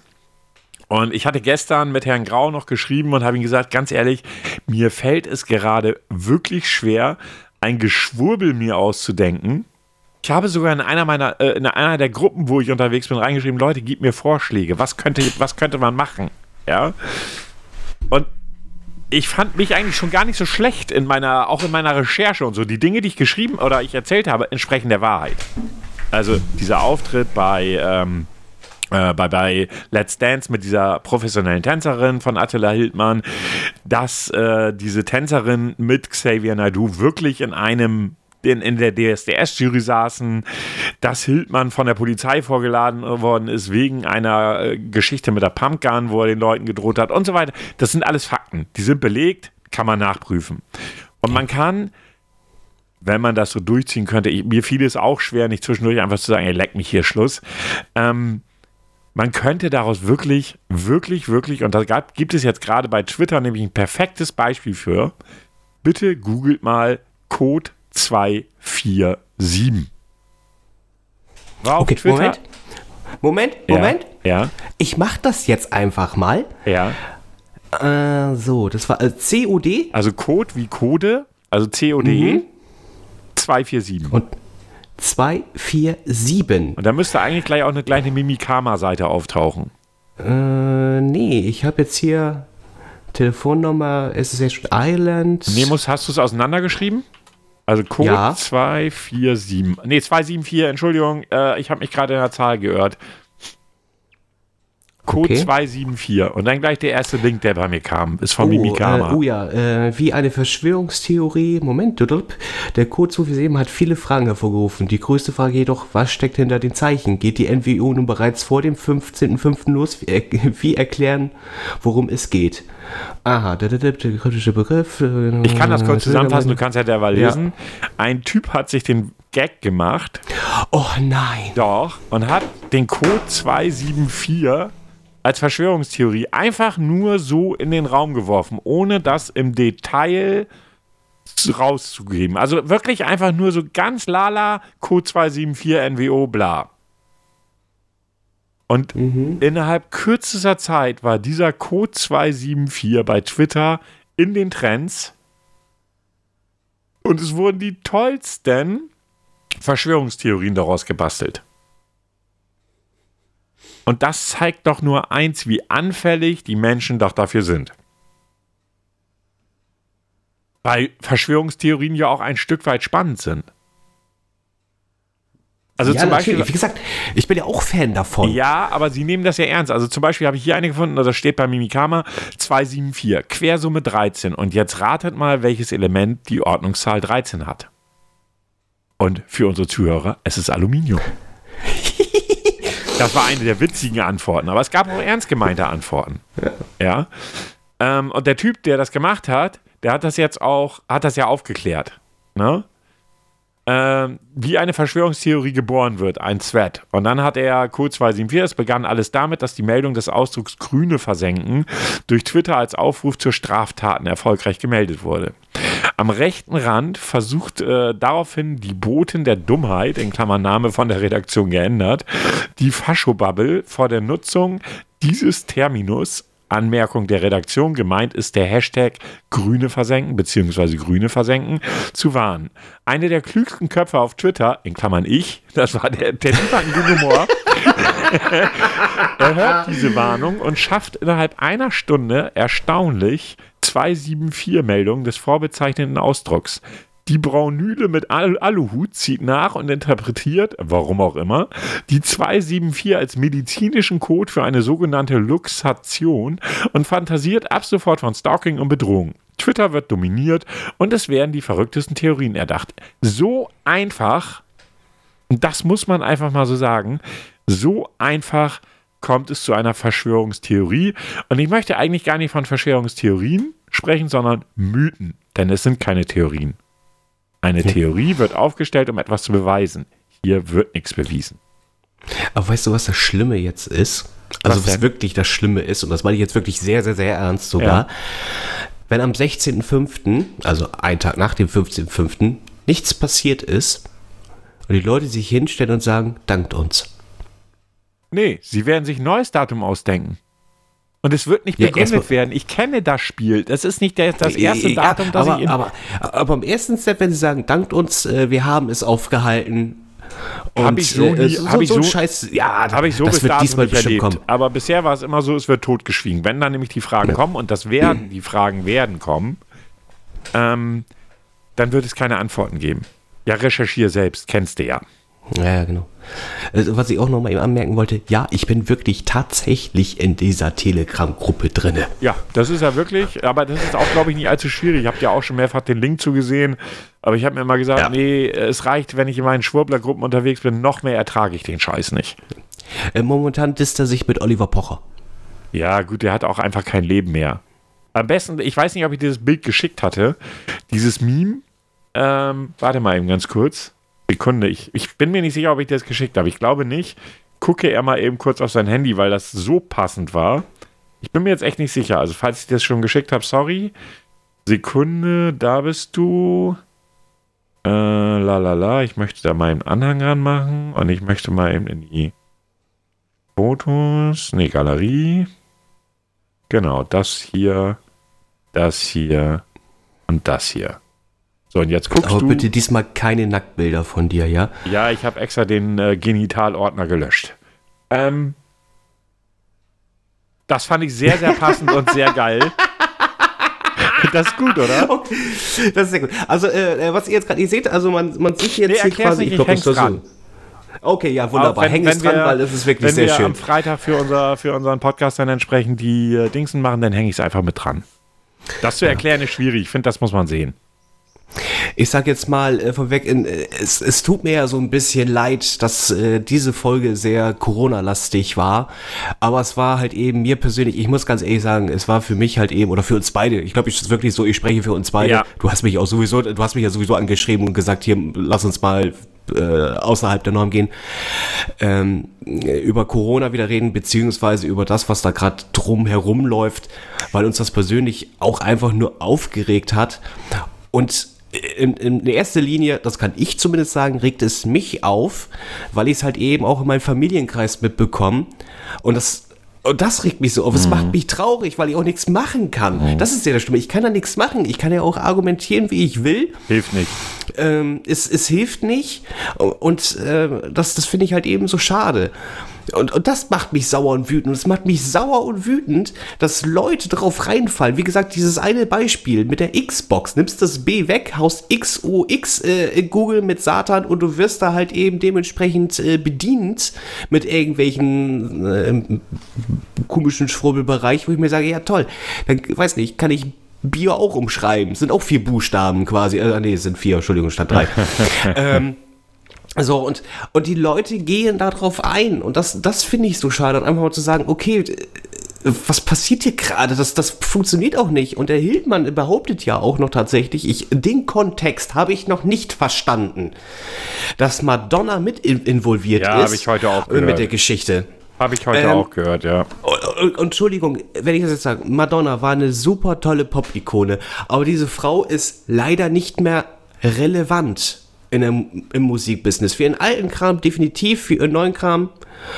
Und ich hatte gestern mit Herrn Grau noch geschrieben und habe ihm gesagt, ganz ehrlich, mir fällt es gerade wirklich schwer, ein Geschwurbel mir auszudenken. Ich habe sogar in einer meiner, äh, in einer der Gruppen, wo ich unterwegs bin, reingeschrieben, Leute, gib mir Vorschläge. Was könnte, was könnte man machen? Ja. Und ich fand mich eigentlich schon gar nicht so schlecht in meiner, auch in meiner Recherche und so. Die Dinge, die ich geschrieben oder ich erzählt habe, entsprechen der Wahrheit. Also dieser Auftritt bei, ähm, äh, bei, bei Let's Dance mit dieser professionellen Tänzerin von Attila Hildmann, dass äh, diese Tänzerin mit Xavier Naidoo wirklich in einem in, in der DSDS-Jury saßen, dass Hildmann von der Polizei vorgeladen worden ist wegen einer äh, Geschichte mit der Pumpgun, wo er den Leuten gedroht hat und so weiter. Das sind alles Fakten. Die sind belegt, kann man nachprüfen. Und man kann wenn man das so durchziehen könnte, ich, mir fiel es auch schwer, nicht zwischendurch einfach zu sagen, ey, leck mich hier Schluss. Ähm, man könnte daraus wirklich, wirklich, wirklich, und da gibt es jetzt gerade bei Twitter nämlich ein perfektes Beispiel für, bitte googelt mal Code 247. War okay, Twitter? Moment. Moment, Moment. Ja. ja. Ich mach das jetzt einfach mal. Ja. Äh, so, das war äh, COD. Also Code wie Code, also COD mhm. 247. Und 247. Und da müsste eigentlich gleich auch eine kleine Mimikama-Seite auftauchen. Äh, nee, ich habe jetzt hier Telefonnummer SSH Island. Nee, muss, hast du es auseinandergeschrieben? Also Code ja. 247. Nee, 274, Entschuldigung, äh, ich habe mich gerade in der Zahl geirrt. Code okay. 274. Und dann gleich der erste Link, der bei mir kam, ist von oh, Mimikama. Äh, oh ja, äh, wie eine Verschwörungstheorie. Moment, der Code 247 hat viele Fragen hervorgerufen. Die größte Frage jedoch, was steckt hinter den Zeichen? Geht die NWO nun bereits vor dem 15.05. los? Wie, wie erklären, worum es geht? Aha, der, der, der kritische Begriff. Äh, ich kann das kurz zusammenfassen, du kannst ja derweil lesen. Ja. Ein Typ hat sich den Gag gemacht. Oh nein. Doch, und hat den Code 274 als Verschwörungstheorie einfach nur so in den Raum geworfen, ohne das im Detail rauszugeben. Also wirklich einfach nur so ganz lala, Code 274 NWO, bla. Und mhm. innerhalb kürzester Zeit war dieser Code 274 bei Twitter in den Trends. Und es wurden die tollsten Verschwörungstheorien daraus gebastelt. Und das zeigt doch nur eins, wie anfällig die Menschen doch dafür sind. Weil Verschwörungstheorien ja auch ein Stück weit spannend sind. Also ja, zum Beispiel. Wie gesagt, ich bin ja auch Fan davon. Ja, aber sie nehmen das ja ernst. Also zum Beispiel habe ich hier eine gefunden, da steht bei Mimikama 274, Quersumme 13. Und jetzt ratet mal, welches Element die Ordnungszahl 13 hat. Und für unsere Zuhörer, es ist Aluminium. Das war eine der witzigen Antworten, aber es gab auch ernst gemeinte Antworten. Ja. ja? Ähm, und der Typ, der das gemacht hat, der hat das jetzt auch, hat das ja aufgeklärt. Ne? äh, wie eine Verschwörungstheorie geboren wird, ein Thread. Und dann hat er Code 274, es begann alles damit, dass die Meldung des Ausdrucks Grüne versenken durch Twitter als Aufruf zur Straftaten erfolgreich gemeldet wurde. Am rechten Rand versucht äh, daraufhin die Botin der Dummheit, in Klammern Name von der Redaktion geändert, die Faschobubble vor der Nutzung dieses Terminus Anmerkung der Redaktion, gemeint ist der Hashtag Grüne versenken bzw. Grüne versenken, zu warnen. Eine der klügsten Köpfe auf Twitter, in Klammern ich, das war der, der Humor, er hört diese Warnung und schafft innerhalb einer Stunde erstaunlich 274 Meldungen des vorbezeichneten Ausdrucks. Die Braunüle mit Al Aluhut zieht nach und interpretiert, warum auch immer, die 274 als medizinischen Code für eine sogenannte Luxation und fantasiert ab sofort von Stalking und Bedrohung. Twitter wird dominiert und es werden die verrücktesten Theorien erdacht. So einfach, das muss man einfach mal so sagen, so einfach kommt es zu einer Verschwörungstheorie. Und ich möchte eigentlich gar nicht von Verschwörungstheorien sprechen, sondern Mythen, denn es sind keine Theorien. Eine Theorie wird aufgestellt, um etwas zu beweisen. Hier wird nichts bewiesen. Aber weißt du, was das Schlimme jetzt ist? Also was, was wirklich das Schlimme ist, und das meine ich jetzt wirklich sehr, sehr, sehr ernst sogar. Ja. Wenn am 16.05., also einen Tag nach dem 15.05., nichts passiert ist und die Leute sich hinstellen und sagen, dankt uns. Nee, sie werden sich ein neues Datum ausdenken. Und es wird nicht begründet ja, werden. Ich kenne das Spiel. Das ist nicht der, das erste ja, Datum, das aber, ich. Aber, aber im ersten Step, wenn sie sagen, dankt uns, äh, wir haben es aufgehalten. Habe ich so, äh, so, ich so, so Scheiß, ja, habe ich so das bis wird diesmal nicht erlebt. Kommen. Aber bisher war es immer so, es wird totgeschwiegen. Wenn dann nämlich die Fragen ja. kommen und das werden, die Fragen werden kommen, ähm, dann wird es keine Antworten geben. Ja, recherchiere selbst, kennst du ja. Ja, genau. Also, was ich auch nochmal anmerken wollte, ja, ich bin wirklich tatsächlich in dieser Telegram-Gruppe drin. Ja, das ist ja wirklich, aber das ist auch, glaube ich, nicht allzu schwierig. Ich habe ja auch schon mehrfach den Link zugesehen, aber ich habe mir immer gesagt, ja. nee, es reicht, wenn ich in meinen Schwurbler-Gruppen unterwegs bin, noch mehr ertrage ich den Scheiß nicht. Äh, momentan disst er sich mit Oliver Pocher. Ja, gut, der hat auch einfach kein Leben mehr. Am besten, ich weiß nicht, ob ich dieses Bild geschickt hatte, dieses Meme, ähm, warte mal eben ganz kurz. Sekunde, ich, ich bin mir nicht sicher, ob ich das geschickt habe. Ich glaube nicht. Gucke er mal eben kurz auf sein Handy, weil das so passend war. Ich bin mir jetzt echt nicht sicher. Also, falls ich das schon geschickt habe, sorry. Sekunde, da bist du. Äh, la la la. Ich möchte da mal einen Anhang ranmachen und ich möchte mal eben in die Fotos. Ne, Galerie. Genau, das hier, das hier und das hier. So, und jetzt guckst Aber du. bitte diesmal keine Nacktbilder von dir, ja? Ja, ich habe extra den äh, Genitalordner gelöscht. Ähm, das fand ich sehr, sehr passend und sehr geil. Das ist gut, oder? Okay. Das ist sehr gut. Also, äh, äh was ihr jetzt gerade, ihr seht, also man, man sieht jetzt nee, hier quasi. Nicht, ich glaub, das dran. Okay, ja, wunderbar. Wenn, Häng es dran, wir, weil es ist wirklich sehr schön. Wenn wir am Freitag für, unser, für unseren Podcast dann entsprechend die äh, Dingsen machen, dann hänge ich es einfach mit dran. Das zu erklären ja. ist schwierig. Ich finde, das muss man sehen ich sag jetzt mal äh, vorweg, in, äh, es, es tut mir ja so ein bisschen leid, dass äh, diese Folge sehr Corona-lastig war. Aber es war halt eben mir persönlich, ich muss ganz ehrlich sagen, es war für mich halt eben, oder für uns beide, ich glaube, ich ist wirklich so, ich spreche für uns beide. Ja. Du hast mich auch sowieso, du hast mich ja sowieso angeschrieben und gesagt, hier, lass uns mal äh, außerhalb der Norm gehen, ähm, über Corona wieder reden, beziehungsweise über das, was da gerade drum herum läuft, weil uns das persönlich auch einfach nur aufgeregt hat. Und in, in erster Linie, das kann ich zumindest sagen, regt es mich auf, weil ich es halt eben auch in meinem Familienkreis mitbekomme. Und das, und das regt mich so auf. Es mhm. macht mich traurig, weil ich auch nichts machen kann. Mhm. Das ist ja das Stimme. Ich kann da nichts machen. Ich kann ja auch argumentieren, wie ich will. Hilft nicht. Ähm, es, es hilft nicht. Und äh, das, das finde ich halt eben so schade. Und, und das macht mich sauer und wütend. Und es macht mich sauer und wütend, dass Leute drauf reinfallen. Wie gesagt, dieses eine Beispiel mit der Xbox. Nimmst das B weg, haust XOX äh, in Google mit Satan und du wirst da halt eben dementsprechend äh, bedient mit irgendwelchen äh, komischen Schwurbelbereich, wo ich mir sage, ja toll, dann weiß nicht, kann ich Bier auch umschreiben. sind auch vier Buchstaben quasi. Äh, nee, es sind vier, Entschuldigung, statt drei. ähm, so, und, und die Leute gehen darauf ein. Und das, das finde ich so schade. Und einfach mal zu sagen, okay, was passiert hier gerade? Das, das funktioniert auch nicht. Und der Hildmann behauptet ja auch noch tatsächlich, ich, den Kontext habe ich noch nicht verstanden, dass Madonna mit involviert ja, ist. ich heute auch gehört. Mit der Geschichte. Habe ich heute ähm, auch gehört, ja. Entschuldigung, wenn ich das jetzt sage, Madonna war eine super tolle Pop-Ikone, aber diese Frau ist leider nicht mehr relevant in dem, im Musikbusiness. Für ihren alten Kram definitiv, für ihren neuen Kram.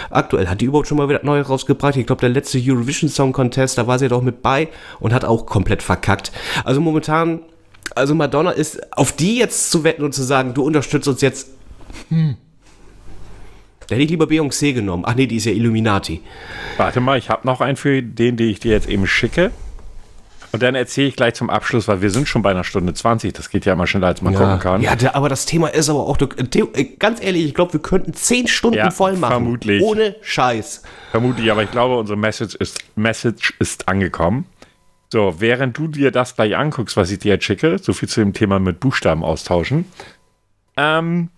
Aktuell hat die überhaupt schon mal wieder neu rausgebracht. Ich glaube, der letzte Eurovision Song Contest, da war sie doch mit bei und hat auch komplett verkackt. Also momentan, also Madonna ist auf die jetzt zu wetten und zu sagen, du unterstützt uns jetzt. Hm. Da hätte ich lieber Beyoncé genommen. Ach nee, die ist ja Illuminati. Warte mal, ich habe noch einen für den, den ich dir jetzt eben schicke. Und dann erzähle ich gleich zum Abschluss, weil wir sind schon bei einer Stunde 20. Das geht ja immer schneller, als man ja. gucken kann. Ja, der, aber das Thema ist aber auch, äh, ganz ehrlich, ich glaube, wir könnten 10 Stunden ja, voll machen. Vermutlich. Ohne Scheiß. Vermutlich, aber ich glaube, unsere Message ist, Message ist angekommen. So, während du dir das gleich anguckst, was ich dir jetzt schicke, so viel zu dem Thema mit Buchstaben austauschen. Ähm,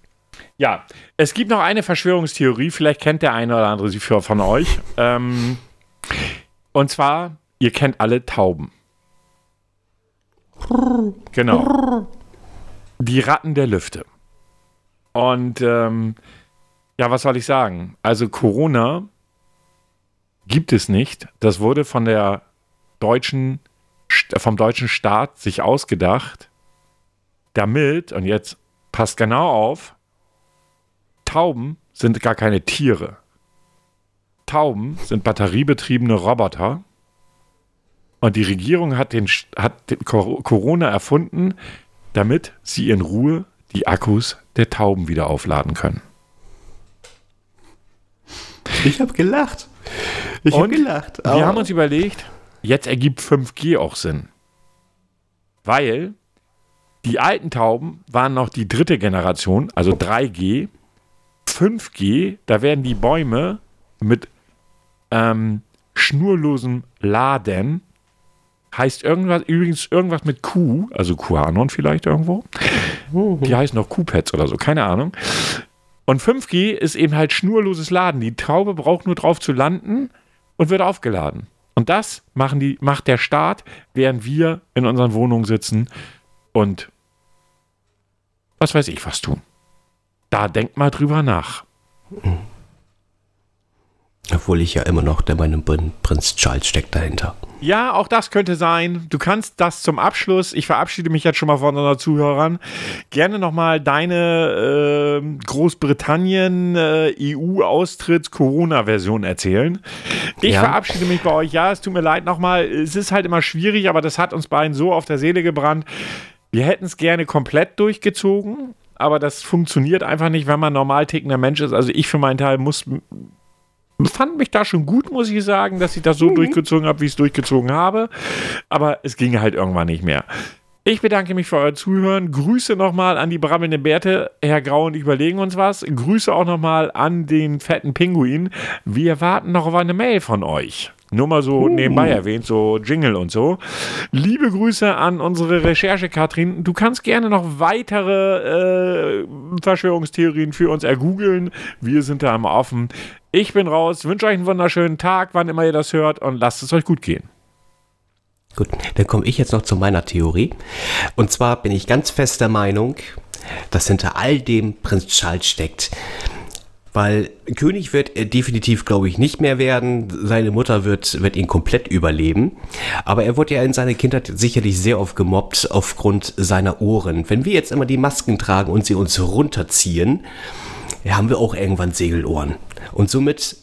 ja, es gibt noch eine Verschwörungstheorie, vielleicht kennt der eine oder andere sie von euch. Ähm, und zwar, ihr kennt alle Tauben. Genau. Die Ratten der Lüfte. Und ähm, ja, was soll ich sagen? Also Corona gibt es nicht. Das wurde von der deutschen, vom deutschen Staat sich ausgedacht, damit, und jetzt passt genau auf, Tauben sind gar keine Tiere. Tauben sind batteriebetriebene Roboter, und die Regierung hat, den, hat den Corona erfunden, damit sie in Ruhe die Akkus der Tauben wieder aufladen können. Ich habe gelacht. Ich habe gelacht. Wir haben uns überlegt, jetzt ergibt 5G auch Sinn. Weil die alten Tauben waren noch die dritte Generation, also 3G. 5G, da werden die Bäume mit ähm, schnurlosem Laden heißt irgendwas, übrigens irgendwas mit Q, also QAnon vielleicht irgendwo. Die heißen noch Q-Pads oder so, keine Ahnung. Und 5G ist eben halt schnurloses Laden. Die Taube braucht nur drauf zu landen und wird aufgeladen. Und das machen die, macht der Staat, während wir in unseren Wohnungen sitzen und was weiß ich was tun. Da denkt mal drüber nach. Obwohl ich ja immer noch der Meinung bin, Prinz Charles steckt dahinter. Ja, auch das könnte sein. Du kannst das zum Abschluss, ich verabschiede mich jetzt schon mal von unseren Zuhörern, gerne nochmal deine äh, Großbritannien äh, EU-Austritts-Corona-Version erzählen. Ich ja. verabschiede mich bei euch. Ja, es tut mir leid nochmal. Es ist halt immer schwierig, aber das hat uns beiden so auf der Seele gebrannt. Wir hätten es gerne komplett durchgezogen, aber das funktioniert einfach nicht, wenn man normal tickender Mensch ist. Also ich für meinen Teil muss fand mich da schon gut, muss ich sagen, dass ich das so mhm. durchgezogen habe, wie ich es durchgezogen habe. Aber es ging halt irgendwann nicht mehr. Ich bedanke mich für euer Zuhören. Grüße nochmal an die brabbelnden Bärte. Herr Grau und ich überlegen uns was. Grüße auch nochmal an den fetten Pinguin. Wir warten noch auf eine Mail von euch. Nur mal so uh. nebenbei erwähnt, so Jingle und so. Liebe Grüße an unsere Recherche, Katrin. Du kannst gerne noch weitere äh, Verschwörungstheorien für uns ergoogeln. Wir sind da immer offen. Ich bin raus, wünsche euch einen wunderschönen Tag, wann immer ihr das hört und lasst es euch gut gehen. Gut, dann komme ich jetzt noch zu meiner Theorie. Und zwar bin ich ganz fest der Meinung, dass hinter all dem Prinz Charles steckt. Weil König wird er definitiv, glaube ich, nicht mehr werden. Seine Mutter wird, wird ihn komplett überleben. Aber er wurde ja in seiner Kindheit sicherlich sehr oft gemobbt aufgrund seiner Ohren. Wenn wir jetzt immer die Masken tragen und sie uns runterziehen, ja, haben wir auch irgendwann Segelohren. Und somit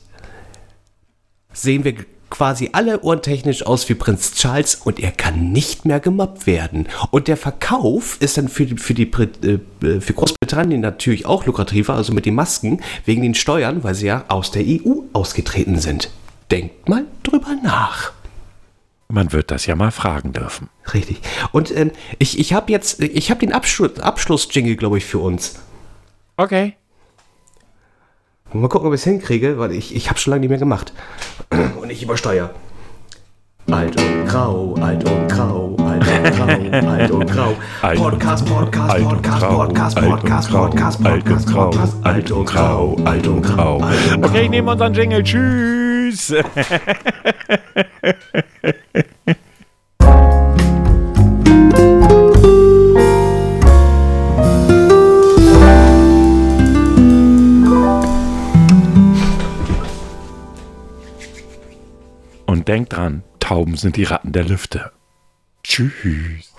sehen wir quasi alle ohrentechnisch aus wie Prinz Charles und er kann nicht mehr gemobbt werden. Und der Verkauf ist dann für, die, für, die, äh, für Großbritannien natürlich auch lukrativer, also mit den Masken, wegen den Steuern, weil sie ja aus der EU ausgetreten sind. Denkt mal drüber nach. Man wird das ja mal fragen dürfen. Richtig. Und ähm, ich, ich habe jetzt, ich habe den Abschluss, Abschluss-Jingle, glaube ich, für uns. Okay. Mal gucken, ob ich es hinkriege, weil ich, ich habe schon lange nicht mehr gemacht. Und ich übersteuere. Alt und grau, alt und grau, alt und grau, alt und grau. Podcast, Podcast, Podcast, Podcast, Podcast, Podcast, Podcast, Podcast, alt und grau, alt und grau. Okay, ich nehme unseren Jingle. Tschüss. Tschüss. Und denkt dran, Tauben sind die Ratten der Lüfte. Tschüss.